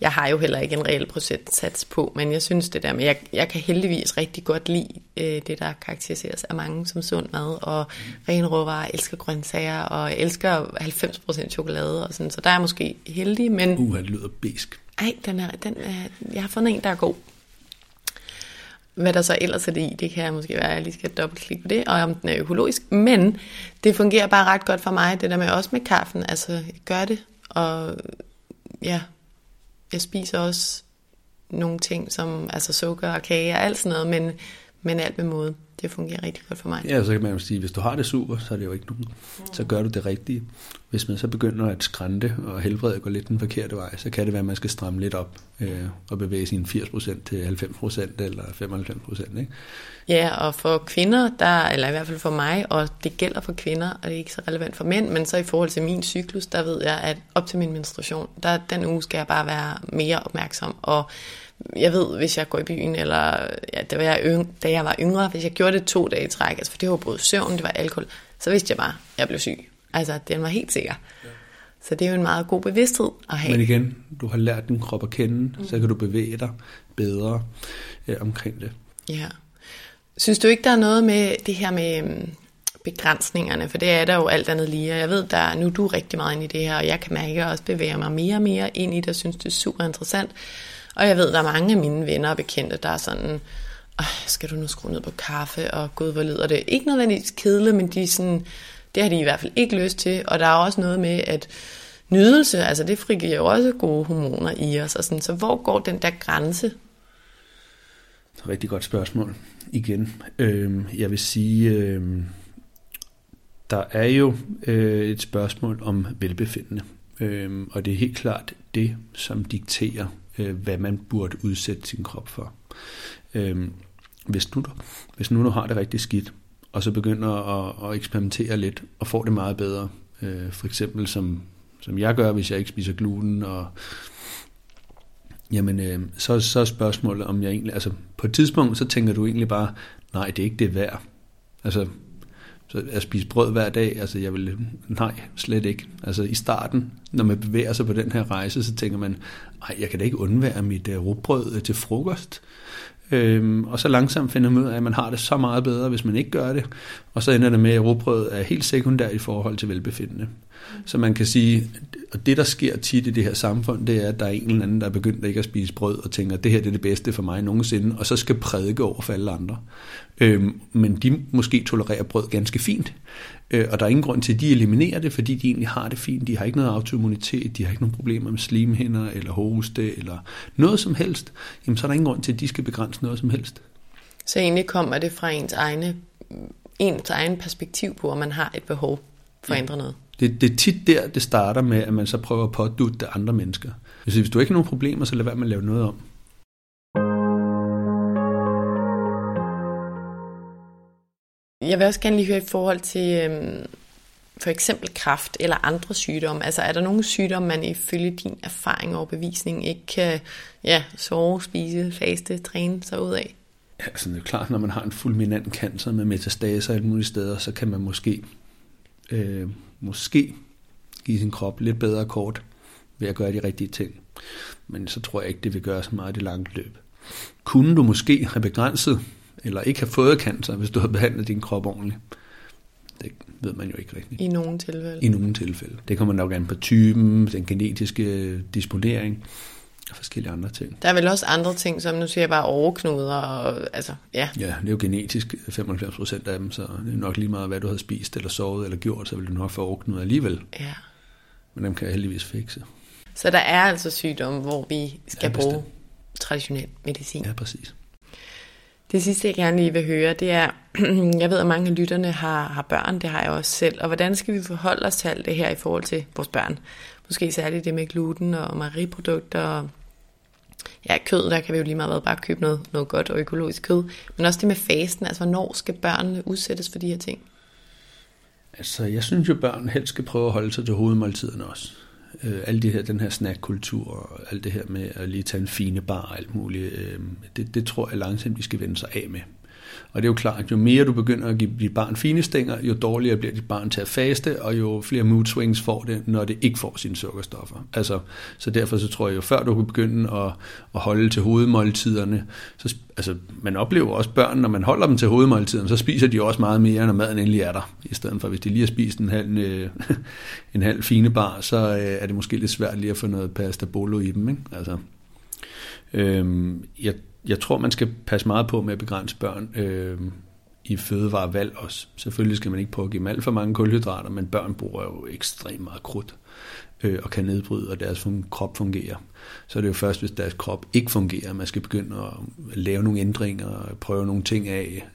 Jeg har jo heller ikke en reel procentsats på, men jeg synes det der med, jeg, jeg kan heldigvis rigtig godt lide øh, det, der karakteriseres af mange som sund mad, og ren råvarer, elsker grøntsager, og elsker 90% chokolade, og sådan, så der er måske heldig, men... Uh, det lyder besk. Ej, den er, den er, jeg har fundet en, der er god. Hvad der så ellers er det i, det kan jeg måske være, at jeg lige skal dobbeltklikke på det, og om den er økologisk. Men det fungerer bare ret godt for mig, det der med også med kaffen. Altså, jeg gør det, og ja, jeg spiser også nogle ting som altså sukker og kage og alt sådan noget, men, men alt med måde. Det fungerer rigtig godt for mig. Ja, så kan man jo sige, hvis du har det super, så er det jo ikke nogen. Så gør du det rigtige. Hvis man så begynder at skrænte og helbrede går lidt den forkerte vej, så kan det være, at man skal stramme lidt op øh, og bevæge sin 80% til 90% eller 95%. Ikke? Ja, og for kvinder, der, eller i hvert fald for mig, og det gælder for kvinder, og det er ikke så relevant for mænd, men så i forhold til min cyklus, der ved jeg, at op til min menstruation, der den uge skal jeg bare være mere opmærksom, og jeg ved, hvis jeg går i byen, eller ja, da, jeg yng, da jeg var yngre, hvis jeg gjorde det to dage i træk, altså for det var både søvn, det var alkohol, så vidste jeg bare, at jeg blev syg. Altså, den var helt sikker. Ja. Så det er jo en meget god bevidsthed at have. Men igen, du har lært din krop at kende, mm. så kan du bevæge dig bedre øh, omkring det. Ja. Synes du ikke, der er noget med det her med øhm, begrænsningerne? For det er der jo alt andet lige. Jeg ved, der nu er du rigtig meget ind i det her, og jeg kan mærke, at jeg også bevæger mig mere og mere ind i det, og synes, det er super interessant. Og jeg ved, der er mange af mine venner og bekendte, der er sådan, skal du nu skrue ned på kaffe, og gud, hvor lyder det? Ikke nødvendigvis kedeligt, men de sådan, det har de i hvert fald ikke lyst til. Og der er også noget med, at nydelse, altså det frigiver jo også gode hormoner i os. Og sådan, så hvor går den der grænse? Rigtig godt spørgsmål igen. Øhm, jeg vil sige, øhm, der er jo øh, et spørgsmål om velbefindende. Øhm, og det er helt klart det, som dikterer, øh, hvad man burde udsætte sin krop for. Øh, hvis, nu, hvis nu du har det rigtig skidt, og så begynder at, at eksperimentere lidt, og får det meget bedre, øh, for eksempel som, som jeg gør, hvis jeg ikke spiser gluten, og jamen, øh, så, så er spørgsmålet, om jeg egentlig, altså på et tidspunkt, så tænker du egentlig bare, nej, det er ikke det værd. Altså, så at spise brød hver dag, altså jeg vil, nej, slet ikke. Altså i starten, når man bevæger sig på den her rejse, så tænker man, nej, jeg kan da ikke undvære mit uh, rugbrød øh, til frokost. Øhm, og så langsomt finder man ud af, at man har det så meget bedre, hvis man ikke gør det. Og så ender det med, at rugbrød er helt sekundært i forhold til velbefindende. Så man kan sige, og det der sker tit i det her samfund, det er, at der er en eller anden, der er begyndt ikke at spise brød, og tænker, at det her det er det bedste for mig nogensinde, og så skal prædike over for alle andre. Øhm, men de måske tolererer brød ganske fint. Øh, og der er ingen grund til, at de eliminerer det, fordi de egentlig har det fint. De har ikke noget autoimmunitet, de har ikke nogen problemer med slimhinder eller hoste eller noget som helst. Jamen, så er der ingen grund til, at de skal begrænse noget som helst. Så egentlig kommer det fra ens, egne, ens egen perspektiv på, at man har et behov for at ændre noget? Det, det er tit der, det starter med, at man så prøver at pådutte andre mennesker. Hvis du ikke har nogen problemer, så lad være med at lave noget om. Jeg vil også gerne lige høre i forhold til øhm, for eksempel kræft eller andre sygdomme. Altså er der nogle sygdomme, man ifølge din erfaring og bevisning ikke kan ja, sove, spise, faste, træne sig ud af? Ja, altså det er klart, når man har en fulminant cancer med metastaser alle mulige steder, så kan man måske, øh, måske give sin krop lidt bedre kort ved at gøre de rigtige ting. Men så tror jeg ikke, det vil gøre så meget i det lange løb. Kunne du måske have begrænset eller ikke have fået cancer, hvis du har behandlet din krop ordentligt. Det ved man jo ikke rigtigt. I nogle tilfælde. I nogle tilfælde. Det kommer nok an på typen, den genetiske disponering og forskellige andre ting. Der er vel også andre ting, som nu siger jeg bare overknuder, og altså, ja. Ja, det er jo genetisk 95 procent af dem, så det er nok lige meget, hvad du har spist eller sovet eller gjort, så vil du nok få overknuder alligevel. Ja. Men dem kan jeg heldigvis fikse. Så der er altså sygdomme, hvor vi skal Ja, bruge bestemt. traditionel medicin. Ja, præcis. Det sidste, jeg gerne lige vil høre, det er, jeg ved, at mange af lytterne har, har børn, det har jeg også selv, og hvordan skal vi forholde os til alt det her i forhold til vores børn? Måske særligt det med gluten og mejeriprodukter og ja, kød, der kan vi jo lige meget hvad bare købe noget, noget godt og økologisk kød, men også det med fasten, altså hvornår skal børnene udsættes for de her ting? Altså, jeg synes jo, børn helst skal prøve at holde sig til hovedmåltiderne også. Øh, alt det her, den her snackkultur og alt det her med at lige tage en fine bar og alt muligt, øh, det, det tror jeg langsomt, de skal vende sig af med. Og det er jo klart, at jo mere du begynder at give dit barn fine stænger, jo dårligere bliver dit barn til at faste, og jo flere mood swings får det, når det ikke får sine sukkerstoffer. Altså, så derfor så tror jeg jo, før du kan begynde at, at holde til hovedmåltiderne, så, altså, man oplever også børn, når man holder dem til hovedmåltiderne, så spiser de også meget mere, når maden endelig er der. I stedet for, hvis de lige har spist en halv, øh, en halv fine bar, så øh, er det måske lidt svært lige at få noget pasta bolo i dem. Ikke? Altså, Øhm, jeg, jeg tror, man skal passe meget på med at begrænse børn øh, i fødevarevalg også. Selvfølgelig skal man ikke prøve at give dem alt for mange kulhydrater, men børn bruger jo ekstremt meget krudt øh, og kan nedbryde, og deres fun- krop fungerer. Så er det jo først, hvis deres krop ikke fungerer, at man skal begynde at lave nogle ændringer og prøve nogle ting af.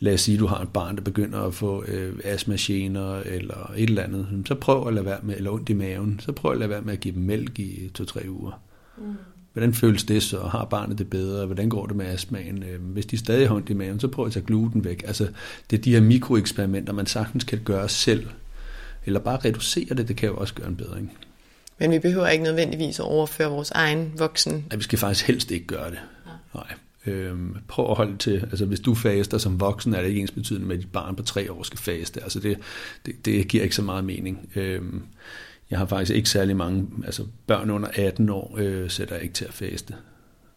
Lad os sige, at du har et barn, der begynder at få øh, astmagener eller et eller andet. Så prøv at lade være med, eller ondt i maven, så prøv at lade være med at give dem mælk i to-tre uger. Mm. Hvordan føles det så? Har barnet det bedre? Hvordan går det med astmaen? Øh, Hvis de stadig har i maven, så prøv at tage gluten væk. Altså, det er de her mikroeksperimenter, man sagtens kan gøre selv. Eller bare reducere det, det kan jo også gøre en bedring. Men vi behøver ikke nødvendigvis at overføre vores egen voksen. Ja, vi skal faktisk helst ikke gøre det. Nej. Øhm, prøv at holde til, altså hvis du faster som voksen, er det ikke ens betydende med, at dit barn på tre år skal faste. Altså det, det, det giver ikke så meget mening. Øhm, jeg har faktisk ikke særlig mange, altså børn under 18 år øh, sætter jeg ikke til at faste.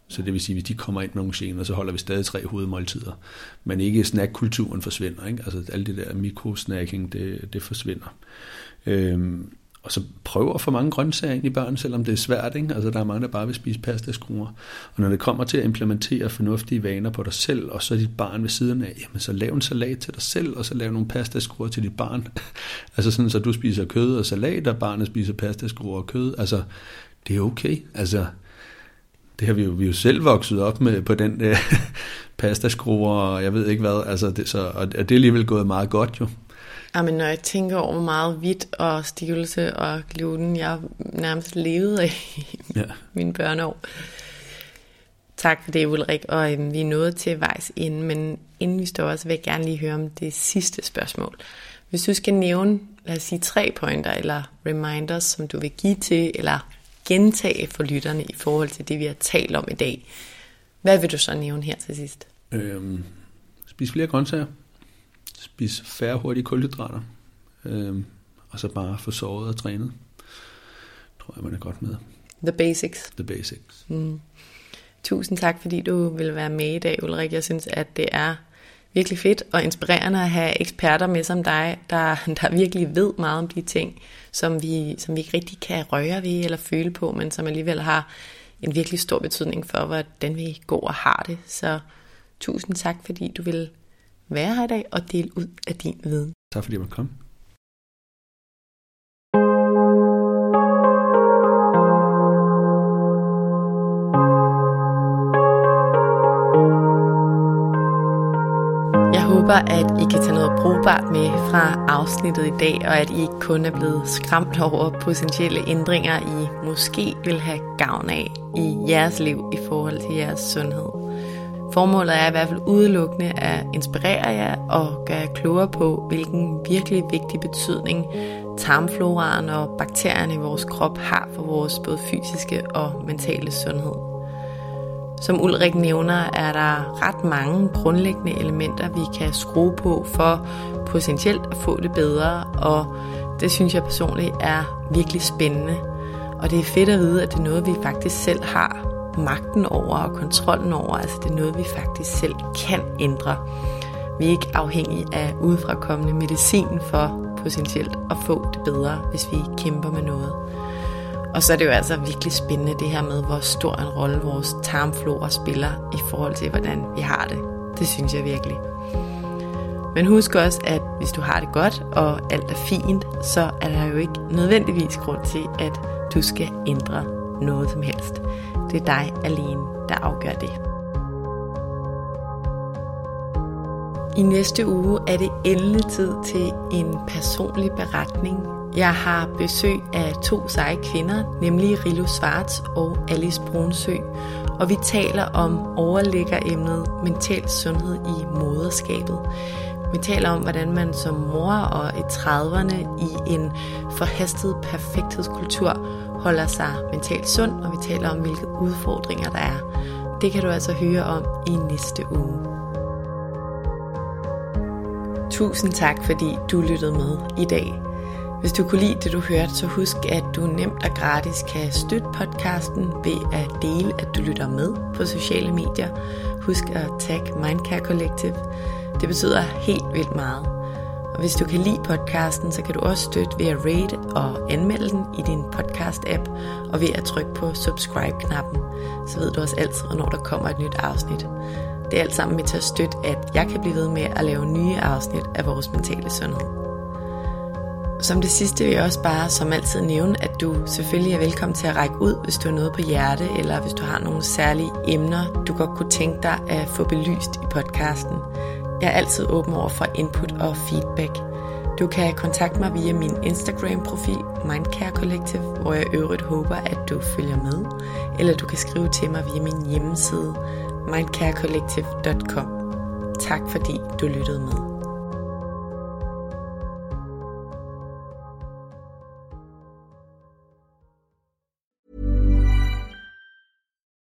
Så det vil sige, at hvis de kommer ind med nogle gener, så holder vi stadig tre hovedmåltider. Men ikke snackkulturen forsvinder. Ikke? Altså alt det der mikrosnacking, det, det forsvinder. Øhm, og så prøver for mange grøntsager ind i børn, selvom det er svært. Ikke? Altså, der er mange, der bare vil spise pastaskruer. Og når det kommer til at implementere fornuftige vaner på dig selv, og så dit barn ved siden af, jamen så lav en salat til dig selv, og så lav nogle pastaskruer til dit barn. altså sådan, så du spiser kød og salat, og barnet spiser pastaskruer og kød. Altså, det er okay. Altså, det har vi jo, vi jo selv vokset op med på den øh, pastaskruer, og jeg ved ikke hvad. Altså, det, så, og det er alligevel gået meget godt jo. Jamen, når jeg tænker over hvor meget hvidt og stivelse og gluten, jeg nærmest levede af Ja. mine børneår. Tak for det, Ulrik. Og øhm, vi er nået til vejs ende, men inden vi står også, vil jeg gerne lige høre om det sidste spørgsmål. Hvis du skal nævne, lad os sige, tre pointer eller reminders, som du vil give til eller gentage for lytterne i forhold til det, vi har talt om i dag, hvad vil du så nævne her til sidst? Øhm, spis flere grøntsager. Spis færre hurtige kulhydrater. Øhm, og så bare få sovet og trænet. Tror jeg, man er godt med. The basics. The basics. Tusind tak, fordi du vil være med i dag, Ulrik. Jeg synes, at det er virkelig fedt og inspirerende at have eksperter med som dig, der, der virkelig ved meget om de ting, som vi, som vi ikke rigtig kan røre ved eller føle på, men som alligevel har en virkelig stor betydning for, hvordan vi går og har det. Så tusind tak, fordi du vil være her i dag og dele ud af din viden. Tak fordi jeg måtte komme. Jeg håber, at I kan tage noget brugbart med fra afsnittet i dag, og at I ikke kun er blevet skræmt over potentielle ændringer, I måske vil have gavn af i jeres liv i forhold til jeres sundhed. Formålet er i hvert fald udelukkende at inspirere jer og gøre jer klogere på, hvilken virkelig vigtig betydning tarmfloraen og bakterierne i vores krop har for vores både fysiske og mentale sundhed. Som Ulrik nævner, er der ret mange grundlæggende elementer, vi kan skrue på for potentielt at få det bedre, og det synes jeg personligt er virkelig spændende. Og det er fedt at vide, at det er noget, vi faktisk selv har magten over og kontrollen over. Altså det er noget, vi faktisk selv kan ændre. Vi er ikke afhængige af udefrakommende medicin for potentielt at få det bedre, hvis vi kæmper med noget. Og så er det jo altså virkelig spændende det her med, hvor stor en rolle vores tarmflora spiller i forhold til, hvordan vi har det. Det synes jeg virkelig. Men husk også, at hvis du har det godt, og alt er fint, så er der jo ikke nødvendigvis grund til, at du skal ændre noget som helst. Det er dig alene, der afgør det. I næste uge er det endelig tid til en personlig beretning. Jeg har besøg af to seje kvinder, nemlig Rilo Svarts og Alice Brunsø, og vi taler om overlæggeremnet mental sundhed i moderskabet. Vi taler om, hvordan man som mor og i 30'erne i en forhastet perfekthedskultur holder sig mentalt sund, og vi taler om, hvilke udfordringer der er. Det kan du altså høre om i næste uge. Tusind tak, fordi du lyttede med i dag. Hvis du kunne lide det, du hørte, så husk, at du nemt og gratis kan støtte podcasten ved at dele, at du lytter med på sociale medier. Husk at tag Mindcare Collective. Det betyder helt vildt meget. Og hvis du kan lide podcasten, så kan du også støtte ved at rate og anmelde den i din podcast-app, og ved at trykke på subscribe-knappen. Så ved du også altid, når der kommer et nyt afsnit. Det er alt sammen med til at støtte, at jeg kan blive ved med at lave nye afsnit af vores mentale sundhed. Som det sidste vil jeg også bare som altid nævne, at du selvfølgelig er velkommen til at række ud, hvis du har noget på hjerte, eller hvis du har nogle særlige emner, du godt kunne tænke dig at få belyst i podcasten. Jeg er altid åben over for input og feedback. Du kan kontakte mig via min Instagram-profil Mindcare Collective, hvor jeg øvrigt håber, at du følger med. Eller du kan skrive til mig via min hjemmeside mindcarecollective.com. Tak fordi du lyttede med.